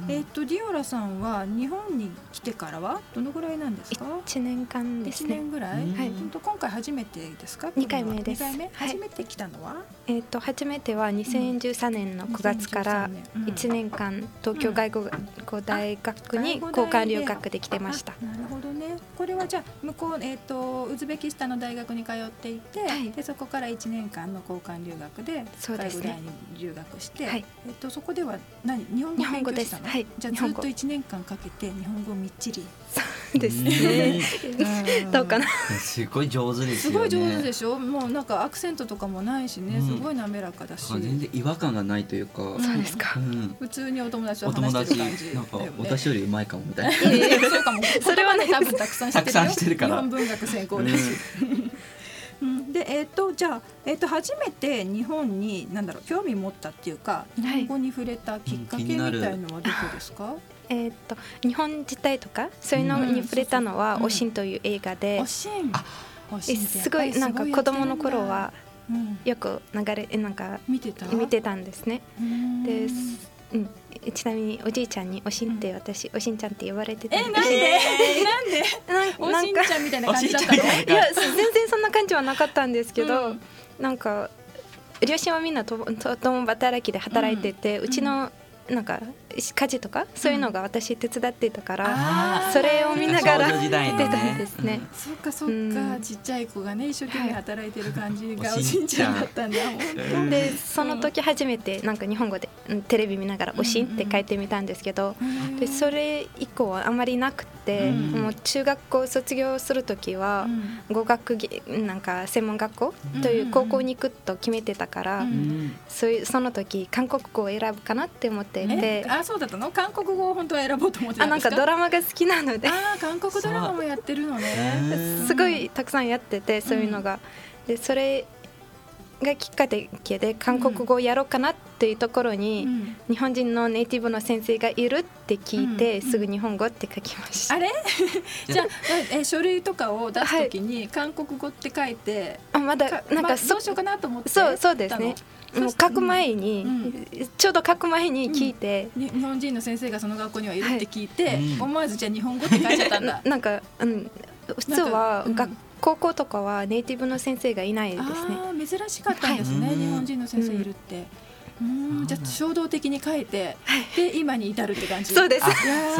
[SPEAKER 1] えっとディオラさんは日本に来てからはどのぐらいなんですか
[SPEAKER 5] ？1年間です
[SPEAKER 1] 一
[SPEAKER 5] ね
[SPEAKER 1] 年ぐらい、
[SPEAKER 2] うん。
[SPEAKER 5] はい
[SPEAKER 1] ほんと今回初めてですか？
[SPEAKER 5] 二回目です。
[SPEAKER 1] 二回目、
[SPEAKER 5] はい。
[SPEAKER 1] 初めて来たのは？
[SPEAKER 5] えっ、と初めては2013年の9月から
[SPEAKER 1] 2013年。うん。
[SPEAKER 5] 1年間東京外国語大学に
[SPEAKER 1] あ
[SPEAKER 5] 交換留学で来てました。
[SPEAKER 1] あなるほどね。これはじゃあ向こう、えー、とウズベキスタンの大学に通っていて、
[SPEAKER 5] はい。
[SPEAKER 1] でそこから1年間の交換留学で外部大に留学して、
[SPEAKER 5] はい。
[SPEAKER 1] えー、とそこでは何？日本語勉強したの？
[SPEAKER 5] はい
[SPEAKER 1] じゃあずっと1年間かけて日本語をみっちり。
[SPEAKER 5] ですね。どうかな。
[SPEAKER 2] すごい上手ですよね。
[SPEAKER 1] すごい上手でしょ？もうなんかアクセントとかもないしね、
[SPEAKER 2] うん。
[SPEAKER 1] すごい滑らかだし。
[SPEAKER 2] 全然違和感がないというか、
[SPEAKER 1] ん
[SPEAKER 5] そうですか。
[SPEAKER 2] うん。
[SPEAKER 1] 普通にお友達と
[SPEAKER 2] お友達
[SPEAKER 1] 話してる感じ。だ
[SPEAKER 2] なんか私よりうまいかもみたいな。
[SPEAKER 1] そうかも。
[SPEAKER 5] それはね
[SPEAKER 1] 多分たくさん知ってるよ。
[SPEAKER 2] たくさん知ってるから。
[SPEAKER 1] 日本文学専攻だし、うん、でえっ、とじゃあ、えっと初めて日本に何だろう興味持ったっていうか日本語に触れたきっかけみたいのはどこですか、
[SPEAKER 5] えっと日本自体とかそういうのに触れたのは
[SPEAKER 1] うん「
[SPEAKER 5] おしん」という映画で。
[SPEAKER 1] おしん。
[SPEAKER 5] すごいなんか子供の頃は
[SPEAKER 1] うん。
[SPEAKER 5] よく流れえなんか
[SPEAKER 1] 見てた？
[SPEAKER 5] 見てたんですね。
[SPEAKER 1] うん。
[SPEAKER 5] で、うん、ちなみにおじいちゃんに「おしん」って私、おしんちゃんって言われてた
[SPEAKER 1] えなんで、なんで？
[SPEAKER 5] なんなんか
[SPEAKER 1] おしんちゃんみたいな感じだったの？
[SPEAKER 2] い
[SPEAKER 5] いや全然そんな感じはなかったんですけど、
[SPEAKER 1] うん。
[SPEAKER 5] なんか両親はみんなとと共働きで働いてて、うちのなんか家事とかそういうのが私手伝ってたから、それを見ながら
[SPEAKER 2] 少女時代のね。
[SPEAKER 5] 出たんですね。
[SPEAKER 1] そっかそっか、
[SPEAKER 5] うん。
[SPEAKER 1] ちっちゃい子がね一生懸命働いてる感じが
[SPEAKER 2] はい。
[SPEAKER 1] おしんちゃんだったんだ、
[SPEAKER 5] でその時初めてなんか日本語でうんテレビ見ながら「おしん」って書いてみたんですけど、でそれ以降はあまりなくて、
[SPEAKER 1] うん。
[SPEAKER 5] もう中学校卒業する時は、語学ぎなんか専門学校という高校に行くと決めてたから、
[SPEAKER 1] うん。
[SPEAKER 2] うん。
[SPEAKER 5] そういうその時韓国語を選ぶかなって思ってて
[SPEAKER 1] あそうだったの？韓国語を本当は選ぼうと思ってた
[SPEAKER 5] あなん
[SPEAKER 1] んですか？
[SPEAKER 5] かドラマが好きなので。
[SPEAKER 1] あー韓国ドラマもやってるのね。
[SPEAKER 5] すごいたくさんやっててそういうのが、でそれがきっかけで韓国語をやろうかなっていうところに、
[SPEAKER 1] うん。
[SPEAKER 5] 日本人のネイティブの先生がいるって聞いて、
[SPEAKER 1] うん
[SPEAKER 5] すぐ日本語って書きました。
[SPEAKER 1] あれ？じゃあえ書類とかを出すときに韓国語って書いて、
[SPEAKER 5] あまだ
[SPEAKER 1] か
[SPEAKER 5] なんかそ
[SPEAKER 1] まあどうしようかなと思って
[SPEAKER 5] そうそうですねもう書く前に、
[SPEAKER 1] うん。
[SPEAKER 5] ちょうど書く前に聞いて、
[SPEAKER 1] に日本人の先生がその学校にはいるって聞いて、
[SPEAKER 2] はいうん。
[SPEAKER 1] 思わずじゃあ日本語って書いちゃったんだ。
[SPEAKER 5] ななんか、うん、普通は学高校とかはネイティブの先生がいないですね。
[SPEAKER 1] 珍しかったんですね、
[SPEAKER 2] はい。
[SPEAKER 1] 日本人の先生いるって。うんじゃあ衝動的に書いて、で今に至るって感じ。
[SPEAKER 5] そうです
[SPEAKER 1] す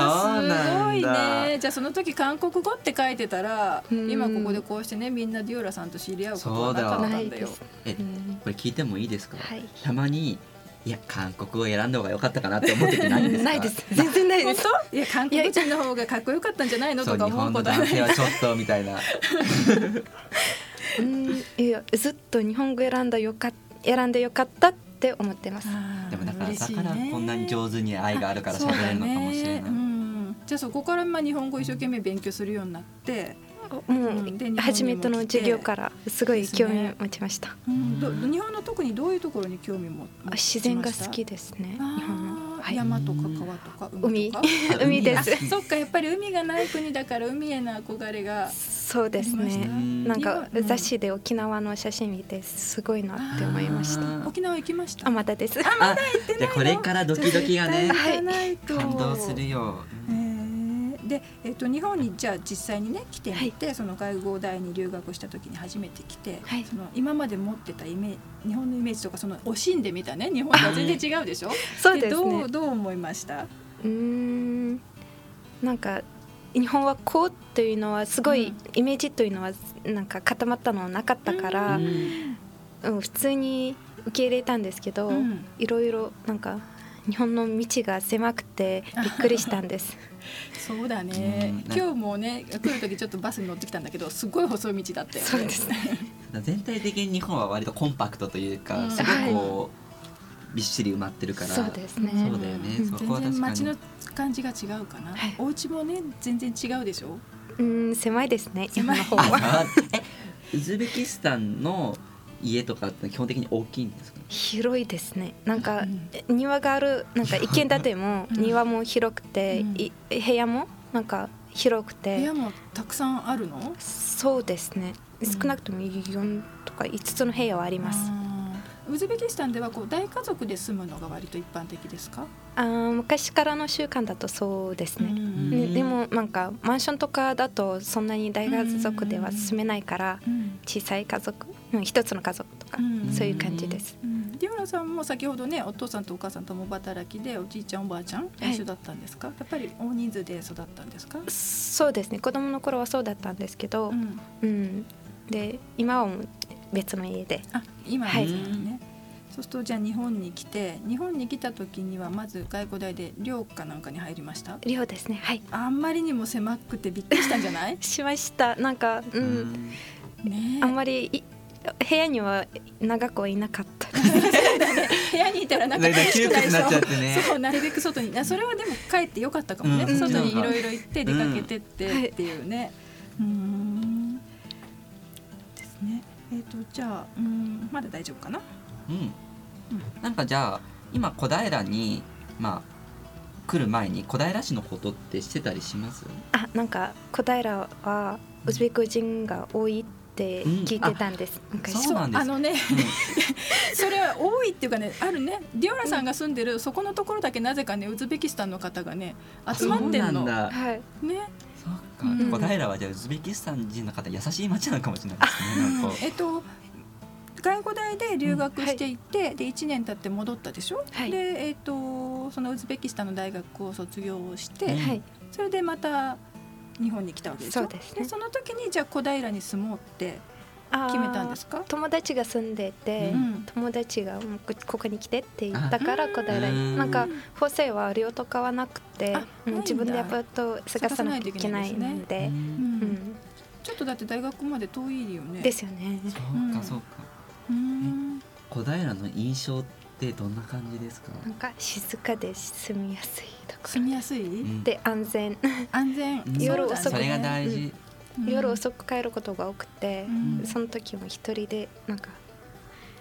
[SPEAKER 1] ごいね。じゃあその時韓国語って書いてたら、
[SPEAKER 5] うん
[SPEAKER 1] 今ここでこうしてねみんなディオラさんと知り合うことはなかったんだよ。
[SPEAKER 2] え
[SPEAKER 5] うん
[SPEAKER 2] これ聞いてもいいですか、
[SPEAKER 5] はい
[SPEAKER 2] たまにいや韓国語を選んだ方が良かったかなって思う時ないんですか？
[SPEAKER 5] ないです。全然ない
[SPEAKER 1] 本
[SPEAKER 5] です。
[SPEAKER 1] 当？いや韓国人の方がかっこよかったんじゃないのとか思うことはない。
[SPEAKER 2] 男性はちょっとみたいな
[SPEAKER 5] うん、いやずっと日本語選んだよかっ選んでよかったって思ってます。
[SPEAKER 2] でもだからだから
[SPEAKER 1] ね
[SPEAKER 2] こんなに上手に愛があるから喋れるのかもしれない、
[SPEAKER 1] ね。うん、じゃあそこからまあ日本語一生懸命勉強するようになって、
[SPEAKER 5] も
[SPEAKER 1] う
[SPEAKER 5] 初めての授業からすごい興味を持ちました。
[SPEAKER 1] うん、ど日本の特にどういうところに興味も
[SPEAKER 5] あ自然が好きですね。日本の。はい。
[SPEAKER 1] 山とか川とか海
[SPEAKER 5] 海
[SPEAKER 1] とか？
[SPEAKER 5] 海 です
[SPEAKER 1] あ。そっかやっぱり海がない国だから海への憧れが
[SPEAKER 5] そうですね。なんか
[SPEAKER 1] うん
[SPEAKER 5] 雑誌で沖縄の写真見てすごいなって思いました。
[SPEAKER 1] 沖縄行きました？
[SPEAKER 5] あまだです。
[SPEAKER 2] あじゃあこれからドキドキがね
[SPEAKER 1] じゃあ絶対行かないと
[SPEAKER 2] 感動するよ、
[SPEAKER 1] へーで、えっと日本にじゃあ実際にね来てみて、その外語大に留学した時に初めて来て、
[SPEAKER 5] はい。
[SPEAKER 1] その今まで持ってたイメージ日本のイメージとかその惜しんでみたね日本とは全然違うでしょ？
[SPEAKER 5] そうです
[SPEAKER 1] ど
[SPEAKER 5] ね
[SPEAKER 1] う。どう思いました？
[SPEAKER 5] うーん。なんか日本はこうというのはすごいイメージというのはなんか固まったのなかったから、うん普通に受け入れたんですけど、
[SPEAKER 1] うん。
[SPEAKER 5] いろいろなんか日本の道が狭くてびっくりしたんです。
[SPEAKER 1] そうだね。
[SPEAKER 2] うん
[SPEAKER 1] 今日もね来る時ちょっとバスに乗ってきたんだけどすごい細い道だったよね。
[SPEAKER 5] そうです。ね。
[SPEAKER 2] 全体的に日本は割とコンパクトというか、
[SPEAKER 1] うん。
[SPEAKER 2] すごいこう、びっしり埋まってるから。
[SPEAKER 5] そうですね。
[SPEAKER 2] そうだよね。
[SPEAKER 5] うん。
[SPEAKER 2] そこは
[SPEAKER 1] の感じが違うかな、
[SPEAKER 5] はい。
[SPEAKER 1] お家もね全然違うでしょ？
[SPEAKER 5] うん狭いですね日
[SPEAKER 1] 狭い
[SPEAKER 2] ウズベキスタンの家とかって基本的に大きいんですか？
[SPEAKER 5] 広いですね。なんか、庭があるなんか一軒建ても庭も広くて、
[SPEAKER 1] うん。
[SPEAKER 5] い部屋もなんか広く
[SPEAKER 1] 部
[SPEAKER 5] て
[SPEAKER 1] 屋もたくさんあるの？
[SPEAKER 5] そうですね。
[SPEAKER 1] うん
[SPEAKER 5] 少なくとも4とか5つの部屋はあります、
[SPEAKER 1] あー。ウズベキスタンではこう大家族で住むのが割と一般的ですか、
[SPEAKER 5] あー昔からの習慣だとそうですね、
[SPEAKER 1] うん
[SPEAKER 5] ねでもなんかマンションとかだとそんなに大家族では住めないから
[SPEAKER 1] うん。
[SPEAKER 5] 小さい家族、うん、一つの家族とか、
[SPEAKER 1] うん。
[SPEAKER 5] そういう感じです。
[SPEAKER 1] うん。ディオラさんも先ほどねお父さんとお母さん共働きでおじいちゃんおばあちゃん一緒だったんですか、やっぱり大人数で育ったんですか、
[SPEAKER 5] そうですね。子供の頃はそうだったんですけど、
[SPEAKER 1] うん。
[SPEAKER 5] うん、で今は別の家で。
[SPEAKER 1] あ今
[SPEAKER 5] はい。
[SPEAKER 1] ですね、そうするとじゃあ日本に来て日本に来た時にはまず外語大で寮かなんかに入りました？
[SPEAKER 5] 寮ですね。はい。
[SPEAKER 1] あんまりにも狭くてびっくりしたんじゃない？
[SPEAKER 5] しました。なんか、うん。
[SPEAKER 1] ね。
[SPEAKER 5] あんまりい部屋には長くはいなかった。
[SPEAKER 1] 部屋にいたらなんか
[SPEAKER 2] ねね窮屈になっちゃってね。
[SPEAKER 1] そうなるべく外にあそれはでも帰ってよかったかもね、
[SPEAKER 2] うん
[SPEAKER 1] 外にいろいろ行って出かけてって
[SPEAKER 5] うん
[SPEAKER 1] っていうね、うーん。ですね。えっ、とじゃあうんまだ大丈夫かな？
[SPEAKER 2] うん。なんかじゃあ今小平にまあ来る前に小平市のことってしてたりします？
[SPEAKER 5] あなんか小平はウズベク人が多いって聞いてたんです、昔。
[SPEAKER 2] そうなんです。
[SPEAKER 1] あのね それは多いっていうかねあるね。ディオラさんが住んでるそこのところだけなぜかねウズベキスタンの方がね集まってんの。
[SPEAKER 5] はい
[SPEAKER 1] ね。
[SPEAKER 2] そうか、
[SPEAKER 1] うん。
[SPEAKER 2] 小平はじゃあウズベキスタン人の方優しい町なのかもしれないですね。なんか
[SPEAKER 1] えっと外語大で留学していて、で1年経って戻ったでしょ、
[SPEAKER 5] はい。
[SPEAKER 1] で、えっとそのウズベキスタンの大学を卒業して、
[SPEAKER 2] うん。
[SPEAKER 5] はい。
[SPEAKER 1] それでまた日本に来たわけでしょ？
[SPEAKER 5] そうですね。
[SPEAKER 1] その時にじゃあ小平に住もうって決めたんですか？
[SPEAKER 5] 友達が住んでて、
[SPEAKER 1] うん。
[SPEAKER 5] 友達がもうこここに来てって言ったから小平
[SPEAKER 2] うん。
[SPEAKER 5] になんか法政は寮とかはなくて
[SPEAKER 1] あ
[SPEAKER 5] うん自分で
[SPEAKER 1] ないんだ。
[SPEAKER 5] アパート探さなきゃいけないので。
[SPEAKER 1] ちょっとだって大学まで遠いよね。
[SPEAKER 5] ですよね。
[SPEAKER 2] そうかそうか。
[SPEAKER 1] うん。
[SPEAKER 2] 小平の印象ってどんな感じですか、
[SPEAKER 5] なんか静かで住みやすいとこ
[SPEAKER 1] 住みやすい、
[SPEAKER 2] うん。
[SPEAKER 5] で安全。
[SPEAKER 1] 安全。
[SPEAKER 2] うん。
[SPEAKER 5] 夜遅く。
[SPEAKER 2] それが大事、
[SPEAKER 1] うん。
[SPEAKER 5] 夜遅く帰ることが多くて
[SPEAKER 1] うん。
[SPEAKER 5] その時も一人でなんか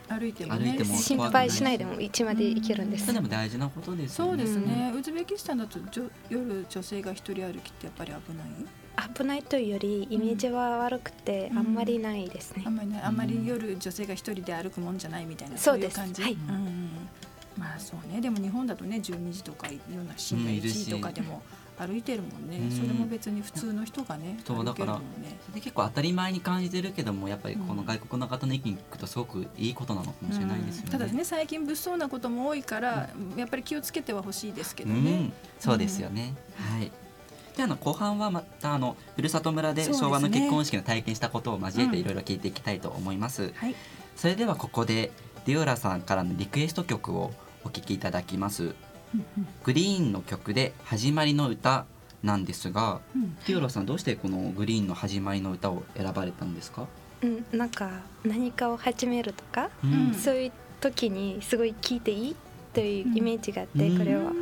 [SPEAKER 1] 歩いてもね。
[SPEAKER 5] 心配しないでも家まで行けるんです。
[SPEAKER 2] それでも大事なことです
[SPEAKER 1] そうですね、ウズベキスタンだとじょ夜女性が一人歩きってやっぱり危ない？
[SPEAKER 5] 危ないというよりイメージは悪くて
[SPEAKER 1] うん。
[SPEAKER 5] あんまりないですね。
[SPEAKER 1] あんまりねあんまり夜女性が一人で歩くもんじゃないみたいな
[SPEAKER 5] そうです。
[SPEAKER 1] いう感じ、
[SPEAKER 5] はい。
[SPEAKER 1] うんうんまあそうね。でも日本だとね12時とかいろんな深夜1
[SPEAKER 2] うんいるし
[SPEAKER 1] 時とかでも歩いてるもんね、
[SPEAKER 2] うん。
[SPEAKER 1] それも別に普通の人がね
[SPEAKER 2] そうだから
[SPEAKER 1] 歩けるもんね。
[SPEAKER 2] そ結構当たり前に感じてるけどもやっぱりこの外国の方の意見聞くとすごくいいことなのかもしれないですよね、
[SPEAKER 1] うん。ただね最近物騒なことも多いから、やっぱり気をつけてはほしいですけどね、
[SPEAKER 2] うん、そうですよね、はいであの後半はまたあのふるさと村で昭和の結婚式の体験したことを交えて
[SPEAKER 1] うん。
[SPEAKER 2] いろいろ聞いていきたいと思います、
[SPEAKER 1] はい。
[SPEAKER 2] それではここでディオラさんからのリクエスト曲をお聴きいただきます。グリーンの曲で始まりの歌なんですが
[SPEAKER 1] うん。
[SPEAKER 2] ディオラさんどうしてこのグリーンの始まりの歌を選ばれたんですか、
[SPEAKER 5] うんなんか何かを始めるとか
[SPEAKER 1] うん。
[SPEAKER 5] そういう時にすごい聞いていいというイメージがあって
[SPEAKER 2] うん
[SPEAKER 5] これは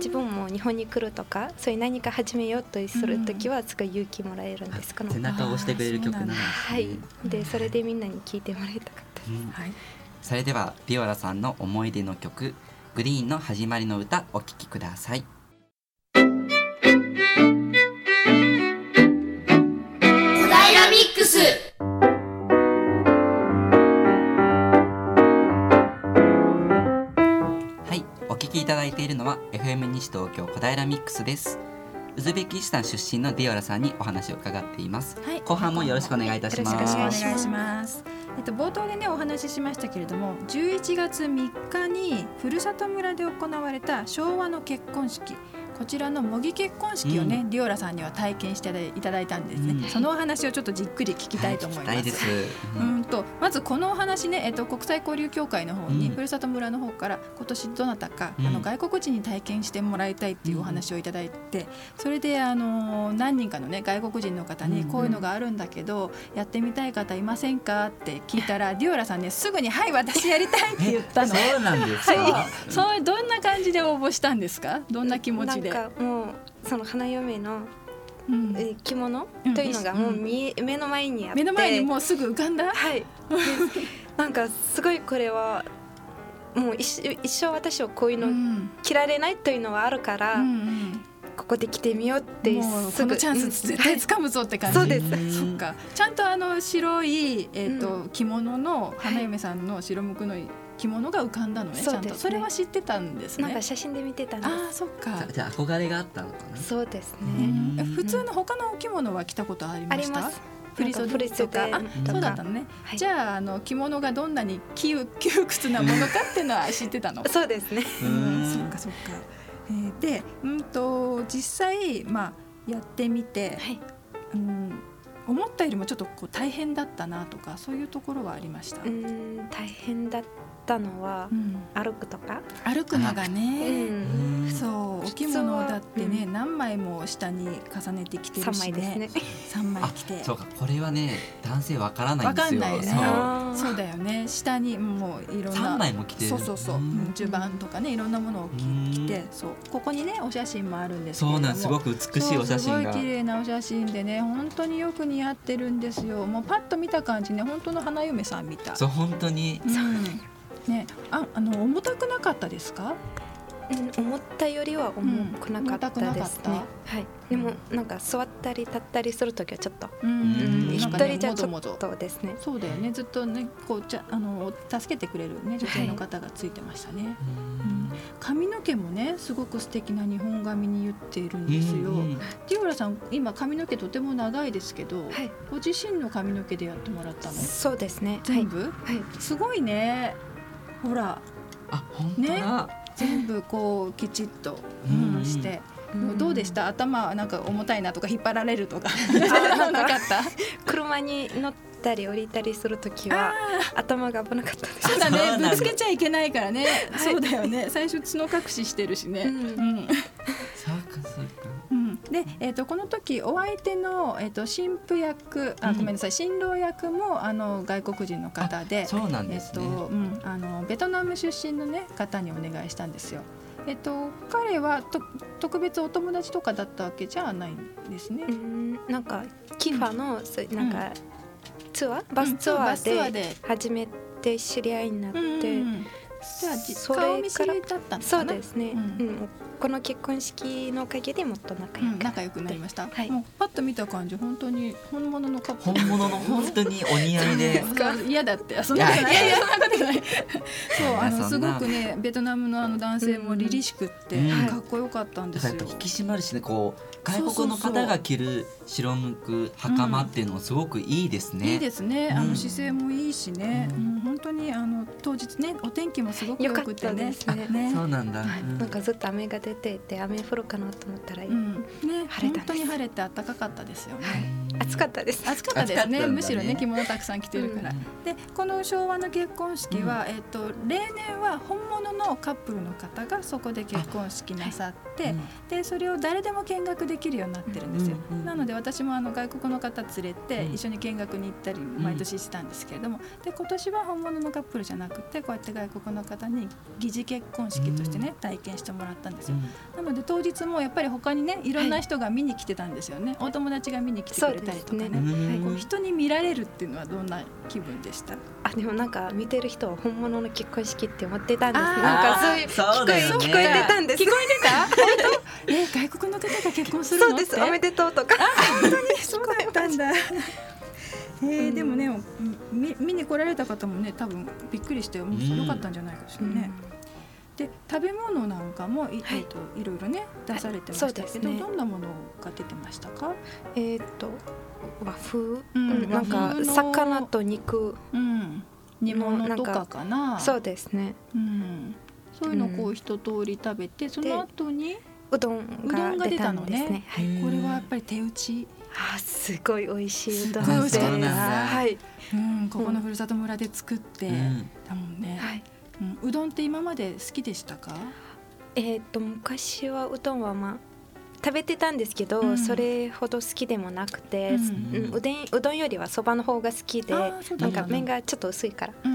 [SPEAKER 5] 自分も日本に来るとかそういう何か始めようとする時はすごい勇気もらえるんですこの
[SPEAKER 2] 背中を押してくれる曲なんですね、
[SPEAKER 5] はい。でそれでみんなに聞いてもらいたかった
[SPEAKER 2] うん。
[SPEAKER 1] はい。
[SPEAKER 2] それではディオラさんの思い出の曲グリーンの始まりの歌お聴きください。
[SPEAKER 6] ミックス
[SPEAKER 2] 西東京小平ミックスです。ウズベキスタン出身のディオラさんにお話を伺っています。
[SPEAKER 1] はい
[SPEAKER 2] 後半もよろしくお願いいたします。
[SPEAKER 5] よろしくお願いします
[SPEAKER 1] お願いします。えっと冒頭でねお話ししましたけれども、11月3日にふるさと村で行われた昭和の結婚式。こちらの模擬結婚式をね、ディオラさんには体験していただいたんですね、
[SPEAKER 2] うん。
[SPEAKER 1] そのお話をちょっとじっくり聞きたいと思います。う
[SPEAKER 2] うん
[SPEAKER 1] んとまずこのお話ね、えっと、国際交流協会の方に、
[SPEAKER 2] うん。
[SPEAKER 1] ふるさと村の方から今年どなたか、
[SPEAKER 2] うん。
[SPEAKER 1] あの外国人に体験してもらいたいっていうお話をいただいて、それであの何人かのね外国人の方に
[SPEAKER 2] うん
[SPEAKER 1] こういうのがあるんだけど、やってみたい方いませんかって聞いたらディオラさんねすぐに「はい私やりたい」って言ったの。
[SPEAKER 2] そうなんですか？
[SPEAKER 1] はい、そうどんな感じで応募したんですか？どんな気持ちで？
[SPEAKER 5] なんかもうその花嫁の
[SPEAKER 1] う
[SPEAKER 5] 着物
[SPEAKER 1] うん。
[SPEAKER 5] というのがもう見え目の前にあって。
[SPEAKER 1] 目の前にもうすぐ浮かんだ、
[SPEAKER 5] はい。で なんかすごいこれはもう一生一生私はこういう
[SPEAKER 1] う
[SPEAKER 5] の
[SPEAKER 1] ん。
[SPEAKER 5] 着られないというのはあるから、
[SPEAKER 1] うん
[SPEAKER 5] ここで着てみようって
[SPEAKER 1] うん、もうこのチャンス絶対掴むぞって感じ、
[SPEAKER 5] そうです。
[SPEAKER 1] そっか。ちゃんとあの白い、えーと着物の花嫁さんの白むくの着物が浮かんだのね、ちゃんと
[SPEAKER 5] そうですね。
[SPEAKER 1] それは知ってたんですね。
[SPEAKER 5] なんか写真で見てたんで
[SPEAKER 1] ああそっか。
[SPEAKER 2] じゃあ憧れがあったのかな？
[SPEAKER 5] すそうです
[SPEAKER 1] う
[SPEAKER 5] ね、
[SPEAKER 1] ん。普通の他のお着物は着たことありました？
[SPEAKER 5] あります。
[SPEAKER 1] 振り袖とか？そうだったのね、
[SPEAKER 5] はい。
[SPEAKER 1] じゃああの着物がどんなに窮窮屈なものかっていうのは知ってたの？
[SPEAKER 5] そうですね。
[SPEAKER 1] うんそっかそっか、えーでうんと実際まあやってみて、
[SPEAKER 5] はい。
[SPEAKER 1] うん、思ったよりもちょっとこう大変だったなとかそういうところはありました、
[SPEAKER 5] うーん大変だったのは
[SPEAKER 1] うん。
[SPEAKER 5] 歩くとか、
[SPEAKER 1] 歩くのが
[SPEAKER 5] う
[SPEAKER 1] ね、
[SPEAKER 5] ん、
[SPEAKER 1] そうお着物だってね、何枚も下に重ねてきてる
[SPEAKER 5] 3
[SPEAKER 1] し
[SPEAKER 5] 枚ですね。
[SPEAKER 1] 三枚
[SPEAKER 2] あ
[SPEAKER 1] 着て。
[SPEAKER 2] そうかこれはね男性わからない
[SPEAKER 1] わ
[SPEAKER 2] んですよ。
[SPEAKER 1] かんないね。
[SPEAKER 2] そう。
[SPEAKER 1] だよね。下にもういろんな
[SPEAKER 2] 三枚も着てる。
[SPEAKER 1] そうそうそう、襦袢とかねいろんなものを着てそう。ここにねお写真もあるんですけれども。
[SPEAKER 2] そうなんす。ごく美しいお写真が。
[SPEAKER 1] すごい綺麗なお写真でね本当によく似合ってるんですよ。もうパッと見た感じね本当の花嫁さんみたい。
[SPEAKER 2] そう本当に。
[SPEAKER 1] うんねああの重たくなかったですか？
[SPEAKER 5] うん、思ったよりは重くなかったですね、はい。でもなんか座ったり立ったりする時はちょっと、
[SPEAKER 1] う
[SPEAKER 5] 一人じゃちょっとですね。
[SPEAKER 1] そうだよね。ずっとねこうじゃあの助けてくれるね女性の方がついてましたね、うん。髪の毛もねすごく素敵な日本髪に言っているんですよ、
[SPEAKER 2] うん
[SPEAKER 1] ティオラさん今髪の毛とても長いですけど、
[SPEAKER 5] はい。
[SPEAKER 1] ご自身の髪の毛でやってもらったの？
[SPEAKER 5] そうですね。
[SPEAKER 1] 全部、すごいねほら。
[SPEAKER 2] あ本当だ。
[SPEAKER 1] 全部こうきちっと、
[SPEAKER 2] うん
[SPEAKER 1] うんして、
[SPEAKER 5] うん。
[SPEAKER 1] どうでした？頭はなんか重たいなとか引っ張られるとか。
[SPEAKER 5] あなんか。
[SPEAKER 1] った？
[SPEAKER 5] 車に乗ったり降りたりする時は頭が危なかったです。
[SPEAKER 1] そうだね。ぶつけちゃいけないからね、
[SPEAKER 5] はい。
[SPEAKER 1] そうだよね。最初角隠ししてるしね、
[SPEAKER 5] うん。
[SPEAKER 1] うん、で、えー、とこの時お相手の、えー、と新婦役あ
[SPEAKER 2] うん。
[SPEAKER 1] ごめんなさい新郎役もあの外国人の方で
[SPEAKER 2] そうなん
[SPEAKER 1] えっと
[SPEAKER 2] ですね
[SPEAKER 1] うん、あのベトナム出身の、ね、方にお願いしたんですよ。えっと、彼はと特別お友達とかだったわけじゃないんですね。
[SPEAKER 5] うんなんかキファのそうなんかツアーバスツア
[SPEAKER 1] ー
[SPEAKER 5] で。初めて知り合いになって、
[SPEAKER 1] うんうんうんじゃあじ
[SPEAKER 5] それから
[SPEAKER 1] 顔見知りだったんです
[SPEAKER 5] そ。うですね、
[SPEAKER 1] う
[SPEAKER 5] うん。んこの結婚式のおかげでもっと仲
[SPEAKER 1] うん、
[SPEAKER 5] 良く、
[SPEAKER 1] 仲良くなりました。
[SPEAKER 5] はい。
[SPEAKER 1] もうパッと見た感じ本当に本物のカップル。
[SPEAKER 2] 本物の 本当にお似合いで。
[SPEAKER 1] そう嫌だってあそんなことない。
[SPEAKER 2] いやいや
[SPEAKER 1] いやそんなことない。そうあのすごくねベトナムのあの男性も凛々しくって、
[SPEAKER 2] うん。
[SPEAKER 1] かっこよかったんですよ。
[SPEAKER 2] 引き締まるしねこう外国の方が着る白むく袴っていうのもすごくいいですね。
[SPEAKER 1] いいですね、あ
[SPEAKER 2] うん。
[SPEAKER 1] の姿勢もいいしね、
[SPEAKER 2] う
[SPEAKER 1] うんん本当にあの当日ねお天気もすごく良くてね
[SPEAKER 5] 良かったですね。
[SPEAKER 2] そうなんだ。
[SPEAKER 1] はい。
[SPEAKER 2] うん。
[SPEAKER 5] なんかずっと雨が出ていて雨降るかなと思ったら、
[SPEAKER 1] うん、ね
[SPEAKER 5] 晴れた
[SPEAKER 1] 本当に晴れて暖かかったですよね、
[SPEAKER 5] 暑かったです。
[SPEAKER 1] 暑かったですね。
[SPEAKER 2] ね。
[SPEAKER 1] むしろね着物たくさん着てるから、でこの昭和の結婚式は、えっと例年は本物のカップルの方がそこで結婚式なさって、でそれを誰でも見学できるようになってるんですよ、
[SPEAKER 2] うんうん。
[SPEAKER 1] なので私もあの外国の方連れて
[SPEAKER 2] うん。
[SPEAKER 1] 一緒に見学に行ったり毎年してたんですけれども、で今年は本物のカップルじゃなくてこうやって外国の方に疑似結婚式としてね体験してもらったんですよ、なので当日もやっぱり他にねいろんな人が見に来てたんですよね、お友達が見に来てくれたりとかね。こう人に見られるっていうのはどんな気分でした？
[SPEAKER 5] あでもなんか見てる人は本物の結婚式って思ってたんですなんかそういう
[SPEAKER 2] そうだよね。
[SPEAKER 5] 聞こえ聞こえてたんです。
[SPEAKER 1] 聞こえてた？本 当え外国の方が結婚するの？
[SPEAKER 5] そうです。おめでとうとか
[SPEAKER 1] そうだったんだ。えー、でもね、み見に来られた方もね、多分びっくりして、もう良かったんじゃないかしらね。で、食べ物なんかも、い、
[SPEAKER 5] はい。
[SPEAKER 1] えっと、いろいろね、出されてましたけど、どんなものが出てましたか？
[SPEAKER 5] えーっと和風、なんか魚と肉？
[SPEAKER 1] うん、煮物とかかな？
[SPEAKER 5] そうですね。
[SPEAKER 1] うん。そういうのをこ
[SPEAKER 5] う
[SPEAKER 1] うん。一通り食べて、その後に、
[SPEAKER 5] うどん
[SPEAKER 1] が
[SPEAKER 5] が出たんですね。はい。
[SPEAKER 2] うん
[SPEAKER 1] これはやっぱり手打ち。
[SPEAKER 5] あーすごい美味しいうどん
[SPEAKER 1] すごい美味し
[SPEAKER 5] はい
[SPEAKER 1] うん、ここのふるさと村で作って、
[SPEAKER 2] うん
[SPEAKER 1] だもんね。
[SPEAKER 5] はい。
[SPEAKER 1] うん、うどんって今まで好きでしたか？
[SPEAKER 5] えーっと昔はうどんはまあ食べてたんですけど、
[SPEAKER 1] うん
[SPEAKER 5] それほど好きでもなくて、
[SPEAKER 1] うん
[SPEAKER 5] うんうでんうどんよりはそばの方が好きでなんか麺がちょっと薄いから、
[SPEAKER 1] うん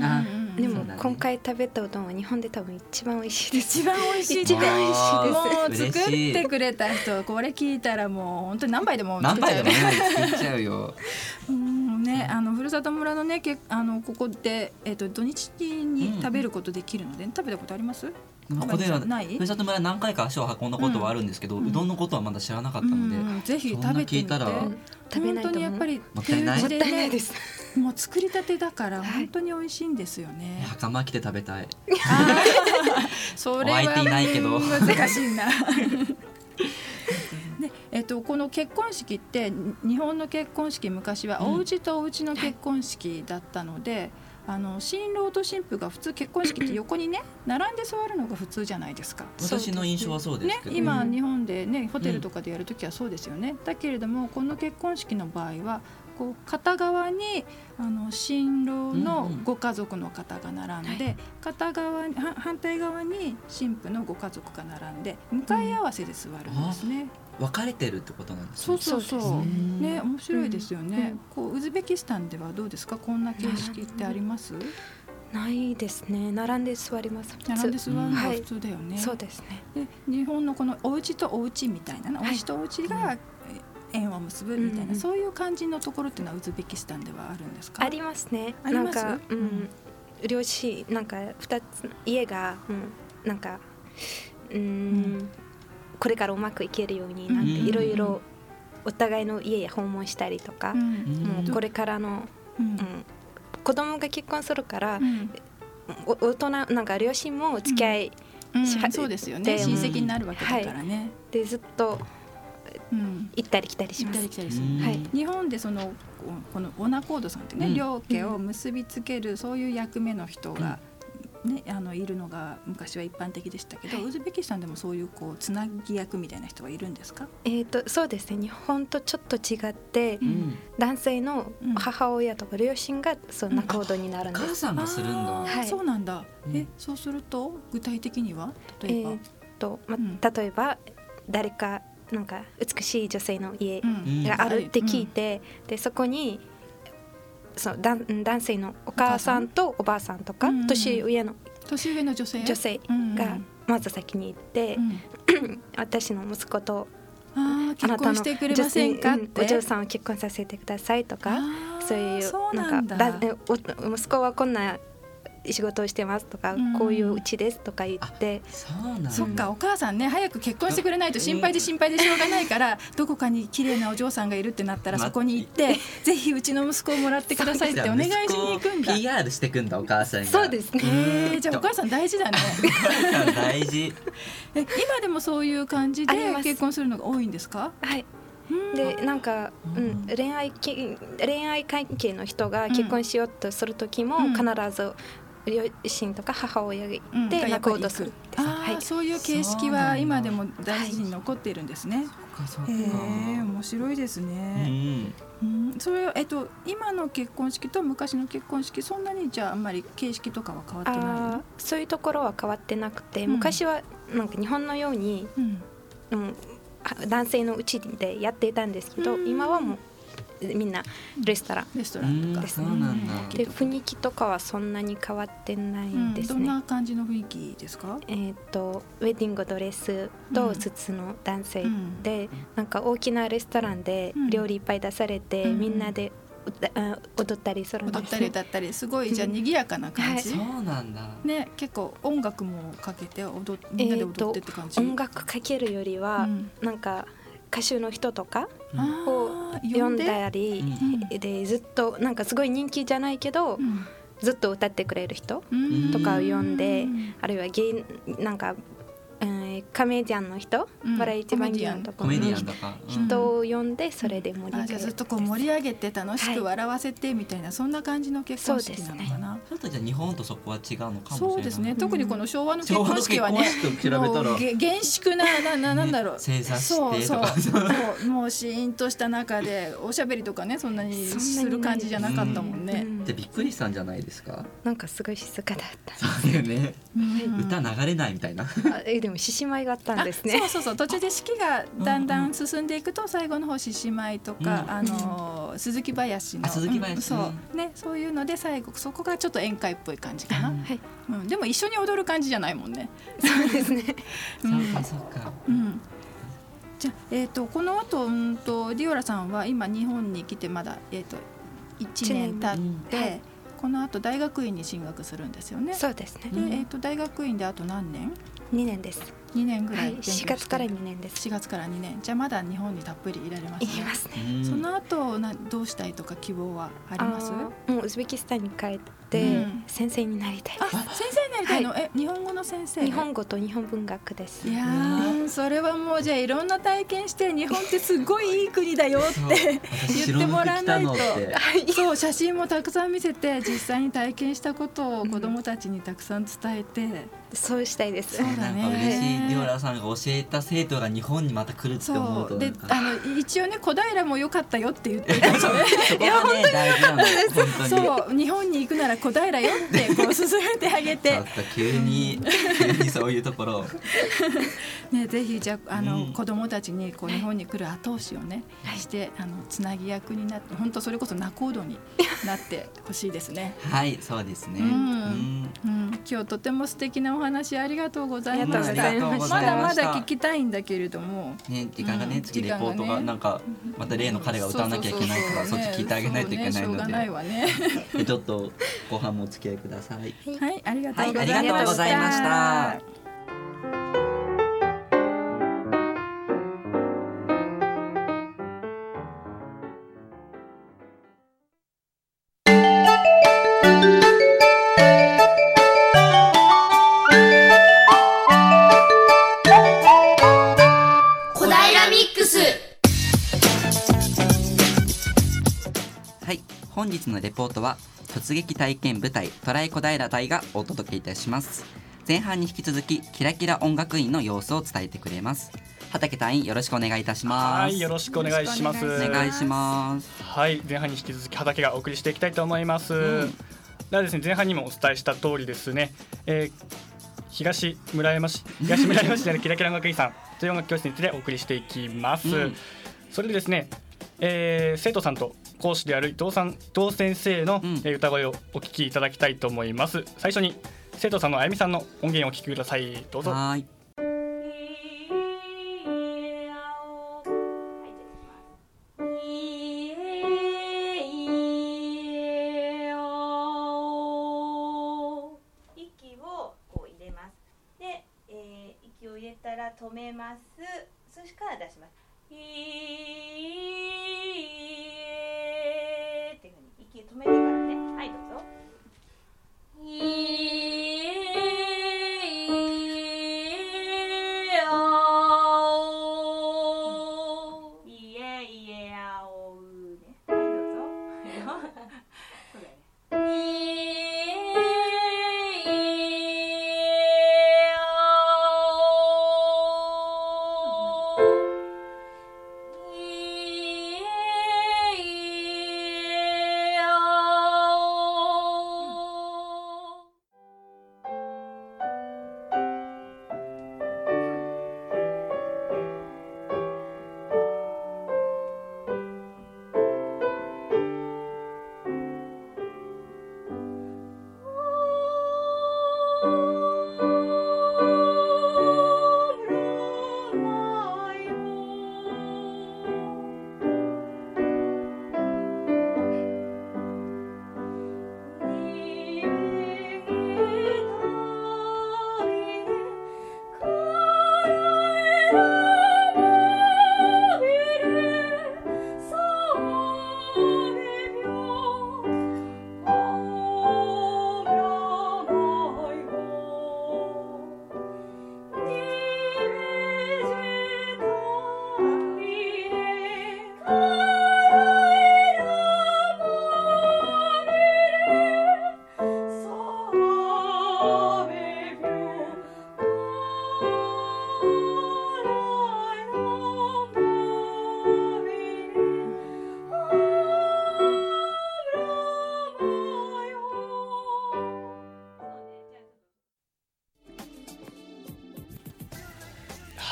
[SPEAKER 5] でも今回食べたうどんは日本で多分一番美味しいです。
[SPEAKER 1] 一番美味しい
[SPEAKER 5] 一番美味しい
[SPEAKER 1] もう
[SPEAKER 2] 嬉しい。
[SPEAKER 1] 作ってくれた人これ聞いたらもう本当に何杯でも
[SPEAKER 2] 何杯でも
[SPEAKER 1] 作っちゃうよ。ね。
[SPEAKER 2] ね作っちゃうよ。
[SPEAKER 1] うんね、あのふるさと村のね、けあのここでえっ、と土日に食べることできるので、食べたことあります？
[SPEAKER 2] ここでは
[SPEAKER 1] ない？
[SPEAKER 2] ふるさと村何回か足を運んだことはあるんですけど、うどんのことはまだ知らなかったので、
[SPEAKER 1] うん。ぜひ
[SPEAKER 2] そんな
[SPEAKER 1] 食べてみて。
[SPEAKER 2] 聞いたら。
[SPEAKER 5] 食べないと
[SPEAKER 1] 本当にやっぱり
[SPEAKER 2] もったいない。
[SPEAKER 1] 手打ちで
[SPEAKER 5] もったいない
[SPEAKER 1] ね
[SPEAKER 5] です。
[SPEAKER 1] もう作りたてだから
[SPEAKER 5] はい
[SPEAKER 1] 本当に美味しいんですよね。
[SPEAKER 2] 袴着て食べたい。
[SPEAKER 1] それは
[SPEAKER 2] お相手いないけど
[SPEAKER 1] うん難しいな。でえっと、この結婚式ってに日本の結婚式昔は
[SPEAKER 2] うん
[SPEAKER 1] お家とお家の結婚式だったので、あの新郎と新婦が普通結婚式って横にね並んで座るのが普通じゃないですか。
[SPEAKER 2] 私の印象はそうです
[SPEAKER 1] ね
[SPEAKER 2] け、ど、
[SPEAKER 1] 今、
[SPEAKER 5] うん
[SPEAKER 1] 日本でねホテルとかでやるときはそうですよね、だけれどもこの結婚式の場合はこう片側にあの新郎の
[SPEAKER 2] うんうん。
[SPEAKER 1] ご家族の方が並んで、片側には反対側に新婦のご家族が並んで向かい合わせで座るんですね。
[SPEAKER 2] 分かれてるってことなんですね。
[SPEAKER 1] そうそうそう。ね。面白いですよね、
[SPEAKER 5] うん。
[SPEAKER 1] こうウズベキスタンではどうですか？こんな形式ってあります？
[SPEAKER 5] ないですね。並んで座ります。
[SPEAKER 1] 並んで座るのが
[SPEAKER 5] はい。
[SPEAKER 1] 普通だよね、
[SPEAKER 5] そうですね。
[SPEAKER 1] で日本のこのお家とお家みたいなの、
[SPEAKER 5] はい。
[SPEAKER 1] お家とお家がえ縁を結ぶみたいな、
[SPEAKER 5] うんうん
[SPEAKER 1] そういう感じのところっていうのはウズベキスタンではあるんですか？
[SPEAKER 5] ありますね。
[SPEAKER 1] あります？
[SPEAKER 5] なんか、う
[SPEAKER 1] うん。
[SPEAKER 5] ん、両親なんか二つ家が、うん、なんか、うん、これからうまくいけるようになんか
[SPEAKER 2] うん。
[SPEAKER 5] いろいろお互いの家訪問したりとか、
[SPEAKER 1] うん。
[SPEAKER 5] もうこれからの、
[SPEAKER 1] うん。
[SPEAKER 5] うん、子供が結婚するから、
[SPEAKER 1] うん。
[SPEAKER 5] お大人なんか両親も付き合い
[SPEAKER 1] うん。
[SPEAKER 5] しは
[SPEAKER 1] そうですよね。
[SPEAKER 5] で
[SPEAKER 1] 親戚になるわけだからね、
[SPEAKER 5] でずっと
[SPEAKER 1] うん
[SPEAKER 5] 行ったり来たりします。はい。
[SPEAKER 1] 日本でそのここのオナコードさんってね、
[SPEAKER 2] うん。
[SPEAKER 1] 両家を結びつけるそういう役目の人が、ね、あのいるのが昔は一般的でしたけど、
[SPEAKER 5] はい。
[SPEAKER 1] ウズベキスタンでもそういうこうつなぎ役みたいな人はいるんですか、
[SPEAKER 5] えっ、とそうですね。日本とちょっと違って、
[SPEAKER 2] うん。
[SPEAKER 5] 男性の
[SPEAKER 1] うん。
[SPEAKER 5] 母親とか両親がそんな行動になるんです。
[SPEAKER 2] 母さんがするんだ。
[SPEAKER 5] はい。
[SPEAKER 1] そうなんだ、
[SPEAKER 2] うん。
[SPEAKER 1] えそうすると具体的には？例えば、
[SPEAKER 5] えーっと、ま
[SPEAKER 1] うん。
[SPEAKER 5] 例えば誰かなんか美しい女性の家
[SPEAKER 1] うん。
[SPEAKER 5] があるって聞いて、でそこにそう男男性のお母さんとおばあさんとか、
[SPEAKER 1] うん
[SPEAKER 5] 年上の
[SPEAKER 1] 年上の女性？
[SPEAKER 5] 女性
[SPEAKER 1] うん
[SPEAKER 5] がまず先に行って
[SPEAKER 1] う、ん。
[SPEAKER 5] 私の息子とあなたの
[SPEAKER 1] 婚してくれませんか
[SPEAKER 5] 女性お嬢さんを結婚させてくださいとかそういう
[SPEAKER 1] な
[SPEAKER 5] なんかだ息子はこんな仕事をしてますとか、
[SPEAKER 1] うん。
[SPEAKER 5] こういううちですとか言って。
[SPEAKER 2] そうな。
[SPEAKER 1] そっかお母さんね早く結婚してくれないと心配で心配でしょうがないから どこかに綺麗なお嬢さんがいるってなったら
[SPEAKER 2] ま
[SPEAKER 1] そこに行ってぜひうちの息子をもらってくださいってお願いしに行くんだ。
[SPEAKER 2] PR してくんだお母さんが。
[SPEAKER 5] そうですね。
[SPEAKER 1] えー、じゃあお母さん大事だね。
[SPEAKER 2] 大事。
[SPEAKER 1] え今でもそういう感じで結婚するのが多いんですか？
[SPEAKER 5] はい。
[SPEAKER 1] うん。
[SPEAKER 5] でなんか、うん、恋愛き恋愛関係の人が結婚しようとする時も
[SPEAKER 1] うん。
[SPEAKER 5] 必ず両親とか母親がい
[SPEAKER 1] うん
[SPEAKER 5] て仲人するんです。
[SPEAKER 1] あー、
[SPEAKER 5] はい、
[SPEAKER 1] そういう形式は今でも大事に残っているんですね。
[SPEAKER 2] そっかそっか。
[SPEAKER 1] へえ面白いです
[SPEAKER 2] う
[SPEAKER 1] ね。
[SPEAKER 2] ん。
[SPEAKER 1] うん、それはえっと今の結婚式と昔の結婚式そんなにじゃああんまり形式とかは変わってない
[SPEAKER 5] あ
[SPEAKER 1] の
[SPEAKER 5] ー？そういうところは変わってなくて、
[SPEAKER 1] うん
[SPEAKER 5] 昔はなんか日本のように、
[SPEAKER 1] うん。
[SPEAKER 5] うん、あ男性のうちでやっていたんですけど、
[SPEAKER 1] うん
[SPEAKER 5] 今はもうみんなレストラン、
[SPEAKER 1] レストランとか。
[SPEAKER 2] うんそうなんだ
[SPEAKER 5] で雰囲気とかはそんなに変わってない
[SPEAKER 1] うん
[SPEAKER 5] ですね。
[SPEAKER 1] どんな感じの雰囲気ですか？
[SPEAKER 5] えー、とウェディングドレスとスーツの男性
[SPEAKER 1] うん
[SPEAKER 5] で、なんか大きなレストランで
[SPEAKER 1] うん
[SPEAKER 5] 料理いっぱい出されて、
[SPEAKER 1] うん
[SPEAKER 5] みんなで踊ったりするん
[SPEAKER 1] 踊った
[SPEAKER 5] です
[SPEAKER 1] り歌ったりすごいじゃあ賑やかな感じ？
[SPEAKER 2] そうなんだ。
[SPEAKER 1] ね結構音楽もかけて踊っみんなで踊ってって感じ？
[SPEAKER 5] 音楽かけるよりは、
[SPEAKER 1] うん
[SPEAKER 5] なんか歌手の人とか
[SPEAKER 1] あ
[SPEAKER 5] を
[SPEAKER 1] ー
[SPEAKER 5] 呼ん
[SPEAKER 1] で？
[SPEAKER 5] だり、
[SPEAKER 1] うん。
[SPEAKER 5] でずっとなんかすごい人気じゃないけど、
[SPEAKER 1] うん。
[SPEAKER 5] ずっと歌ってくれる人
[SPEAKER 1] うん
[SPEAKER 5] とかを呼んで、
[SPEAKER 1] うん。
[SPEAKER 5] あるいは芸なんか、えーカメディアンの人、
[SPEAKER 1] うん
[SPEAKER 5] バラエティ番組のとこの人を呼んでそれで盛り上げる
[SPEAKER 1] あじゃあずっとこう盛り上げて楽しく笑わせてみたいな、そんな感じの結婚式なのかな。
[SPEAKER 2] ちょっとじゃあ日本とそこは違うのかもしれない。
[SPEAKER 1] そうですね。特にこの昭和の結婚式はね、うげ厳粛ななななんだろう。
[SPEAKER 2] 正座して
[SPEAKER 1] そうそう もうシーンとした中でおしゃべりとかねそんなにする感じじゃなかったもんね。
[SPEAKER 5] うん
[SPEAKER 2] でびっくりしたんじゃないですか？
[SPEAKER 5] なんかすごい静かだった。
[SPEAKER 2] そうだよね。
[SPEAKER 1] うん
[SPEAKER 2] 歌流れないみたいな。
[SPEAKER 5] あえでも獅子舞があったんですね。
[SPEAKER 1] あそうそうそう途中で式がだんだん進んでいくと最後の方獅子舞とか、
[SPEAKER 2] うん。
[SPEAKER 1] あのー鈴木林の
[SPEAKER 2] あ鈴木林。
[SPEAKER 1] うんそうねそういうので最後そこがちょっと宴会っぽい感じかな、
[SPEAKER 5] はい、
[SPEAKER 1] うん、でも一緒に踊る感じじゃないもんね。
[SPEAKER 5] そうですね。
[SPEAKER 1] うん。
[SPEAKER 2] そうかそうか。
[SPEAKER 1] うん。じゃあ、えー、とこの後うんとディオラさんは今日本に来てまだ、えー、と1年経って、
[SPEAKER 5] はい
[SPEAKER 1] この後大学院に進学するんですよね。
[SPEAKER 5] そうですね。
[SPEAKER 1] で、えー、と大学院であと何年
[SPEAKER 5] ？2年です
[SPEAKER 1] ?2 年ぐら
[SPEAKER 5] はいい
[SPEAKER 1] 勉強して、
[SPEAKER 5] 4月から2年です。
[SPEAKER 1] 4月から2年。じゃあまだ日本にたっぷりいられますね。
[SPEAKER 5] いますね。
[SPEAKER 2] うん。
[SPEAKER 1] その後などうしたいとか希望はあります？
[SPEAKER 5] もうウズベキスタンに帰
[SPEAKER 1] うん。
[SPEAKER 5] 先生になりたいで
[SPEAKER 1] あ先生になりたいの、え日本語の先生？
[SPEAKER 5] す日本語と日本文学です。
[SPEAKER 1] いやーそれはもうじゃあいろんな体験して日本ってすごいいい国だよって言ってもらわないと。そう写真もたくさん見せて実際に体験したことを子どもたちにたくさん伝えて、
[SPEAKER 5] そうしたいです。
[SPEAKER 1] そうだね。
[SPEAKER 7] なんか嬉しいディオラさんが教えた生徒が日本にまた来るって思
[SPEAKER 1] そう。う
[SPEAKER 7] と
[SPEAKER 1] であの一応ね小平も良かったよって言ってるから。そ れ
[SPEAKER 2] そこがね大事なんだよ 本当に。
[SPEAKER 1] そう。日本に行くなら小平よってこう勧めてあげて。
[SPEAKER 2] 急に急にそういうところを。
[SPEAKER 1] ね、ぜひじゃああの、
[SPEAKER 7] うん。
[SPEAKER 1] 子供たちにこう日本に来る後押しをね、してあのつなぎ役になって本当それこそ仲人になってほしいですね。
[SPEAKER 2] はいそうですね。
[SPEAKER 1] うん。
[SPEAKER 2] うん。
[SPEAKER 1] うん、今日とても素敵なお話ありがとうございました。
[SPEAKER 5] ま
[SPEAKER 1] だまだ聞きたいんだけれども、
[SPEAKER 2] ね時間がね
[SPEAKER 1] うん。
[SPEAKER 2] 次レポート
[SPEAKER 1] が
[SPEAKER 2] なんかまた例の彼が歌わなきゃいけないからそっち聞いてあげないといけない
[SPEAKER 1] そうねしょうがない
[SPEAKER 2] の
[SPEAKER 1] わね。
[SPEAKER 2] ででちょっと後半もお付き合いください。
[SPEAKER 1] はい、ありがとうございました。
[SPEAKER 2] はいありがとうございました本日のレポートは突撃体験舞台トライ小平隊がお届けいたします。前半に引き続きキラキラ音楽院の様子を伝えてくれます。畑隊員よろしくお願いいたします。
[SPEAKER 3] はいよろしくお願いします。
[SPEAKER 2] お願いします。
[SPEAKER 3] はい前半に引き続き畑がお送りしていきたいと思います、
[SPEAKER 2] ん。
[SPEAKER 3] ではですね前半にもお伝えした通りですね、えー東村山市東村山市にあるキラキラ音楽院さん という音楽教室についてお送りしていきます、
[SPEAKER 2] うん。
[SPEAKER 3] それでですね、えー生徒さんと講師である伊藤さん伊藤先生の、歌声をお聞きいただきたいと思います。最初に生徒さんのあゆみさんの音源をお聞きください。どうぞ。
[SPEAKER 2] はー。い
[SPEAKER 4] 息をこう入れます。で、えー息を入れたら止めます。そしてから出します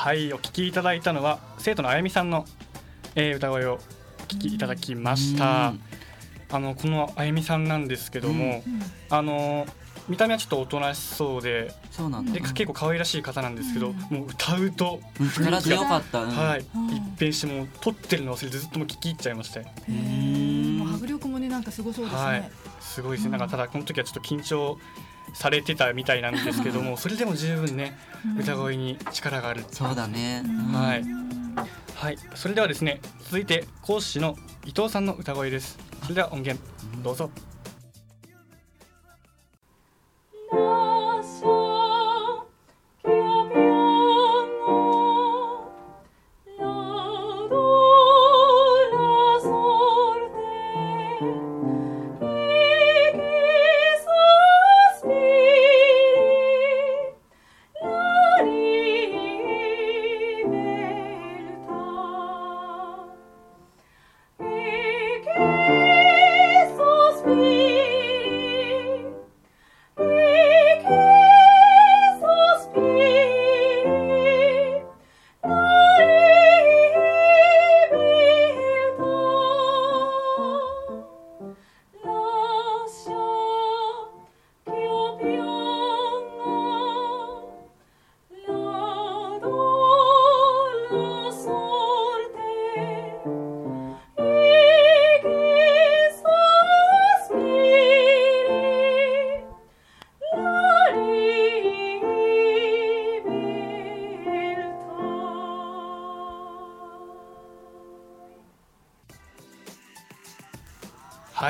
[SPEAKER 4] はいお
[SPEAKER 3] 聞きいただいたのは生徒のあゆみさんの、えー歌声をお聞きいただきました。
[SPEAKER 2] うん
[SPEAKER 3] あのこのあゆみさんなんですけども、あの見た目はちょっとおとなしそうで
[SPEAKER 2] そうなんだ。
[SPEAKER 3] で結構可愛らしい方なんですけど、
[SPEAKER 1] うん
[SPEAKER 3] もう歌うと
[SPEAKER 2] うん力強かった。うん。
[SPEAKER 3] はい、
[SPEAKER 1] うん
[SPEAKER 3] 一変してもう撮ってるの忘れてずっともう聞き入っちゃいましたよ
[SPEAKER 2] ー。ん。
[SPEAKER 1] もう迫力もねなんかすごそうですね、
[SPEAKER 3] はい、すごいですね。なんかただこの時はちょっと緊張されてたみたいなんですけども、それでも十分ね歌声に力がある。
[SPEAKER 2] そうだね、
[SPEAKER 3] はいはい、それではですね、続いて講師の伊藤さんの歌声です。それでは音源どうぞ。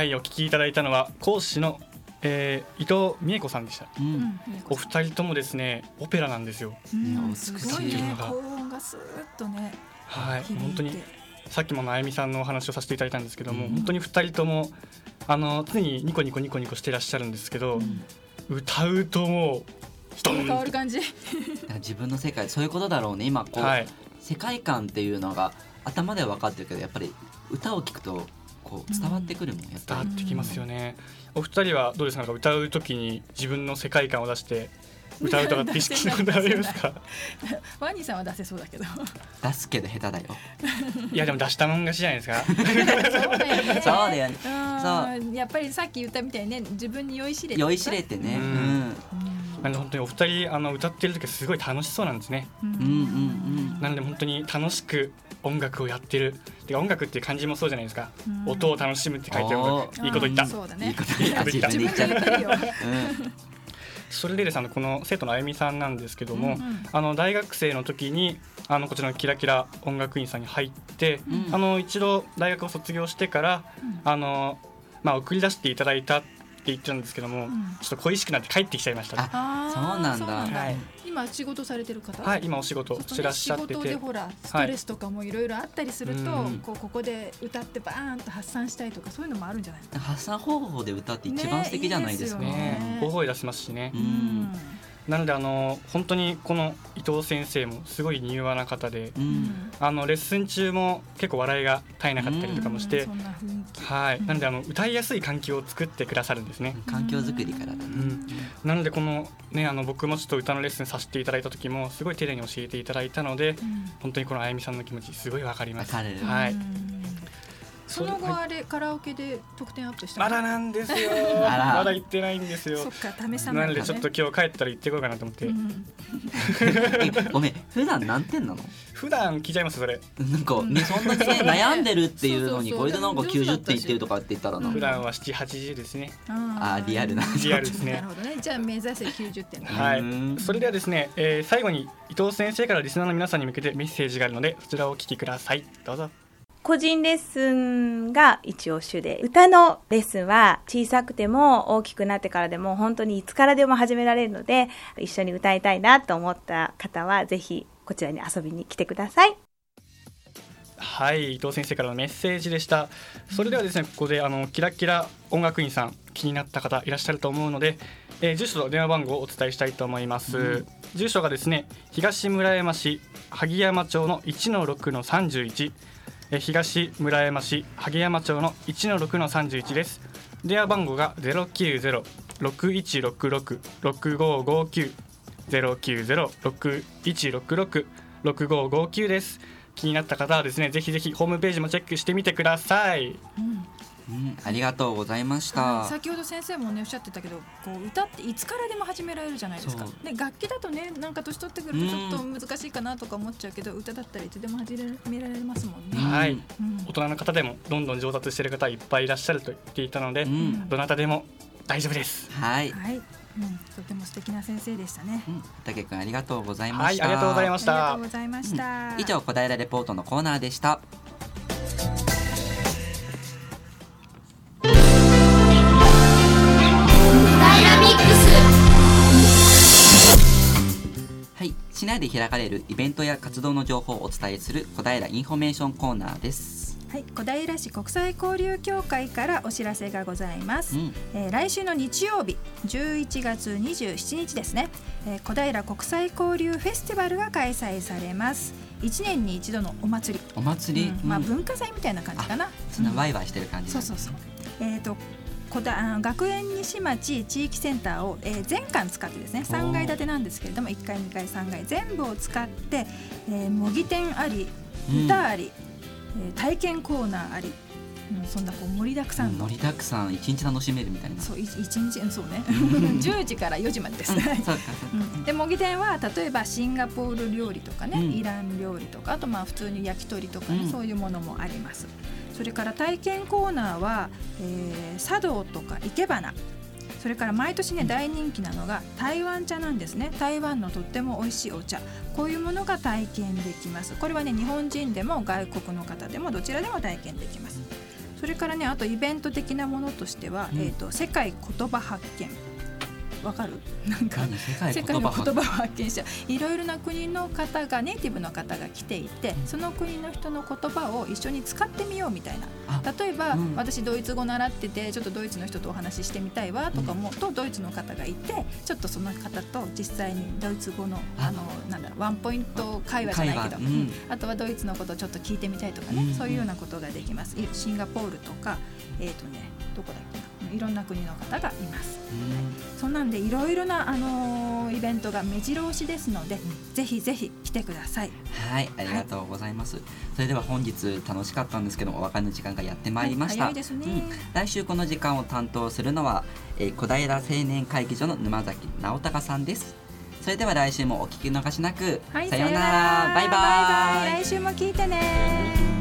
[SPEAKER 3] はい、お聞きいただいたのは講師の、えー、伊藤美恵子さんでした。
[SPEAKER 2] うん。
[SPEAKER 3] お二人ともですね、オペラなんですよ。
[SPEAKER 1] うん。
[SPEAKER 2] 美しい。
[SPEAKER 1] すごいね高音がスーッとね
[SPEAKER 3] はい、本当にさっきもあゆみさんのお話をさせていただいたんですけども、本当に二人ともあの常にニコニコニコニコしてらっしゃるんですけど、歌うともうドン
[SPEAKER 1] 変わる感じ。
[SPEAKER 2] 自分の世界そういうことだろうね。今こう、
[SPEAKER 3] はい、
[SPEAKER 2] 世界観っていうのが頭では分かってるけどやっぱり歌を聞くとこう伝わってくるもんやっぱり、
[SPEAKER 3] 伝わってきますよね。お二人はどうですか？なんか歌うときに自分の世界観を出して歌うとかって意識したことありますか？
[SPEAKER 1] ワニさんは出せそうだけど。
[SPEAKER 2] 出すけど下手だよ。
[SPEAKER 3] いやでも出したもん勝ちじゃないですか。
[SPEAKER 1] そうだよね。
[SPEAKER 2] そうだよね。
[SPEAKER 1] うん。やっぱりさっき言ったみたいにね。自分に酔いしれて。
[SPEAKER 2] 酔いしれてね。
[SPEAKER 3] う
[SPEAKER 2] うん。ん
[SPEAKER 3] なので本当にお二人あの歌ってる時はすごい楽しそうなんですね。
[SPEAKER 1] うん。
[SPEAKER 2] うんうん
[SPEAKER 3] なので本当に楽しく音楽をやってる。てか音楽っていう感じもそうじゃないですか。
[SPEAKER 1] うん。
[SPEAKER 3] 音を楽しむって書いてあ。いいこと言った。
[SPEAKER 1] そ
[SPEAKER 2] いい
[SPEAKER 1] ね
[SPEAKER 2] こと言った。
[SPEAKER 3] それでですねこの生徒のあゆみさんなんですけども、
[SPEAKER 1] うんうん。
[SPEAKER 3] あの大学生の時にあのこちらのキラキラ音楽院さんに入って、
[SPEAKER 2] うん。
[SPEAKER 3] あの一度大学を卒業してから、あのまあ送り出していただいたって言ってたんですけども、
[SPEAKER 1] ん。
[SPEAKER 3] ちょっと恋しくなって帰ってきちゃいました、
[SPEAKER 2] あ
[SPEAKER 1] あー
[SPEAKER 2] そうなんだ。
[SPEAKER 3] はい。
[SPEAKER 1] 今仕事されてる方？
[SPEAKER 3] はい今お仕事してらっしゃって
[SPEAKER 1] 仕事で
[SPEAKER 3] て、
[SPEAKER 1] ほらストレスとかもい。ろいろあったりすると、
[SPEAKER 3] うん。
[SPEAKER 1] こうここで歌ってバーンと発散したいとかそういうのもあるんじゃないの？
[SPEAKER 2] 発散方法で歌って一番素敵じゃないですか。
[SPEAKER 1] ねいいですよ
[SPEAKER 3] ね。大声出しますしね、
[SPEAKER 2] うん
[SPEAKER 3] なのであの本当にこの伊藤先生もすごい柔和な方で、
[SPEAKER 2] うん。
[SPEAKER 3] あのレッスン中も結構笑いが絶えなかったりとかもして、
[SPEAKER 1] そん。な
[SPEAKER 3] はい、なのであの歌いやすい環境を作ってくださるんですね。
[SPEAKER 2] 環境づくりからだね。
[SPEAKER 3] うん、なのでこのねあの僕もちょっと歌のレッスンさせていただいた時もすごい丁寧に教えていただいたので本当にこのあゆみさんの気持ちすごいわかります。
[SPEAKER 2] わかる。
[SPEAKER 3] はい。
[SPEAKER 1] うんその後
[SPEAKER 3] は
[SPEAKER 1] あれカラオケで得点アップした
[SPEAKER 3] まだなんですよ。まだ行ってないんですよ
[SPEAKER 1] そっ。か試さ
[SPEAKER 3] な
[SPEAKER 1] ないとね
[SPEAKER 3] のでちょっと今日帰ったら行ってこようかなと思って。
[SPEAKER 1] うん
[SPEAKER 2] えごめん普段何点なの？
[SPEAKER 3] 普段聞いちゃいますそれ。
[SPEAKER 2] なんかねそんなにね悩んでるっていうのにこれでなんか
[SPEAKER 1] でも上手だ
[SPEAKER 2] 90
[SPEAKER 1] ったし
[SPEAKER 2] 点いってるとかって言ったらな
[SPEAKER 1] うん
[SPEAKER 3] 普段は7、80ですね。
[SPEAKER 1] あ
[SPEAKER 2] あーリアルな
[SPEAKER 3] リアルですね
[SPEAKER 1] なるほどねじゃあ目指せ90点
[SPEAKER 3] はい
[SPEAKER 2] うん。
[SPEAKER 3] それではですね、えー最後に伊藤先生からリスナーの皆さんに向けてメッセージがあるのでそちらをお聞きください。どうぞ。
[SPEAKER 4] 個人レッスンが一応主で歌のレッスンは小さくても大きくなってからでも本当にいつからでも始められるので一緒に歌いたいなと思った方はぜひこちらに遊びに来てください。
[SPEAKER 3] はい伊藤先生からのメッセージでした。それではですねここであのキラキラ音楽院さん気になった方いらっしゃると思うので、えー住所と電話番号をお伝えしたいと思います、
[SPEAKER 2] うん。
[SPEAKER 3] 住所がですね東村山市萩山町の1-6の31えー東村山市萩山町の1-6の31です。電話番号が090-6166-6559 090-6166-6559です。気になった方はですねぜひぜひホームページもチェックしてみてください。
[SPEAKER 2] うん、ありがとうございまし
[SPEAKER 1] はい
[SPEAKER 2] た。
[SPEAKER 1] 先ほど先生もねおっしゃってたけどこう歌っていつからでも始められるじゃないですか。で楽器だとねなんか年取ってくるとちょっと難しいかなとか思っちゃうけど歌だったらいつでも始められますもんね、
[SPEAKER 3] はい。
[SPEAKER 1] うん。
[SPEAKER 3] 大人の方でもどんどん上達している方いっぱいいらっしゃると言っていたので、
[SPEAKER 2] うん、
[SPEAKER 3] どなたでも大丈夫です。
[SPEAKER 2] はい、
[SPEAKER 1] はい、うん、とても素敵な先生でしたね。
[SPEAKER 2] うん、たけくんありがとうございま
[SPEAKER 3] はい、
[SPEAKER 2] した。
[SPEAKER 3] ありがとうございま
[SPEAKER 1] ありがとう。ございました、
[SPEAKER 2] 以上小平レポートのコーナーでした。市内で開かれるイベントや活動の情報をお伝えする小平インフォメーションコーナーです。
[SPEAKER 1] はい、小平市国際交流協会からお知らせがございます、
[SPEAKER 2] うん、
[SPEAKER 1] えー来週の日曜日11月27日ですね、えー小平国際交流フェスティバルが開催されます。1年に一度のお祭り、
[SPEAKER 2] お祭り、
[SPEAKER 1] うんまあ
[SPEAKER 2] うん。
[SPEAKER 1] 文化祭みたいな感じかな。
[SPEAKER 2] そんなワイワイしてる感じ
[SPEAKER 1] そうそうそう。えっ、とこだあ学園西町地域センターを、えー全館使ってですね3階建てなんですけれども1階2階3階全部を使って、えー模擬店あり
[SPEAKER 2] うん。
[SPEAKER 1] 歌あり、えー体験コーナーあり、うん、そんなこう盛りだくさんの、
[SPEAKER 2] 盛りだくさん一日楽しめるみたいな。
[SPEAKER 1] そうい一日うんそうね。
[SPEAKER 2] うん
[SPEAKER 1] 10時から4時までです。
[SPEAKER 2] うん、そう
[SPEAKER 1] ね。
[SPEAKER 2] かそうか。
[SPEAKER 1] うん。で模擬店は例えばシンガポール料理とかね、
[SPEAKER 2] うん。
[SPEAKER 1] イラン料理とかあとまあ普通に焼き鳥とかね、
[SPEAKER 2] うん。
[SPEAKER 1] そういうものもありますそれから体験コーナーは、えー茶道とか生け花。それから毎年ね大人気なのが台湾茶なんですね。台湾のとっても美味しいお茶。こういうものが体験できます。これはね日本人でも外国の方でもどちらでも体験できます。それからねあとイベント的なものとしては、
[SPEAKER 2] うん。
[SPEAKER 1] えー、と世界言葉発見わかる？なんか
[SPEAKER 2] 何？世界
[SPEAKER 1] の言葉を発見者いろいろな国の方がネイティブの方が来ていてその国の人の言葉を一緒に使ってみようみたいな。
[SPEAKER 2] あ。
[SPEAKER 1] 例えば、
[SPEAKER 2] うん。
[SPEAKER 1] 私ドイツ語習っててちょっとドイツの人とお話ししてみたいわとかも、とドイツの方がいてちょっとその方と実際にドイツ語の
[SPEAKER 2] あ。
[SPEAKER 1] あのなんだワンポイント会話じゃないけど、
[SPEAKER 2] うん。
[SPEAKER 1] あとはドイツのことをちょっと聞いてみたいとかね、
[SPEAKER 2] うん。
[SPEAKER 1] そういうようなことができます。いシンガポールとかえっ、とねどこだっけな？いろんな国の方がいます。
[SPEAKER 2] うん。
[SPEAKER 1] そんなんでいろいろな、あのーイベントが目白押しですので、ぜひぜひ来てください。
[SPEAKER 2] はい、ありがとうございます。それでは本日楽しかったんですけど、お別れの時間がやってまいりました。
[SPEAKER 1] 早いね。
[SPEAKER 2] うん。来週この時間を担当するのは、えー小平青年会議所の沼崎直隆さんです。それでは来週もお聞き逃しなく、
[SPEAKER 1] はい、
[SPEAKER 2] さようなら、バイバイ。
[SPEAKER 1] 来週も聞いてね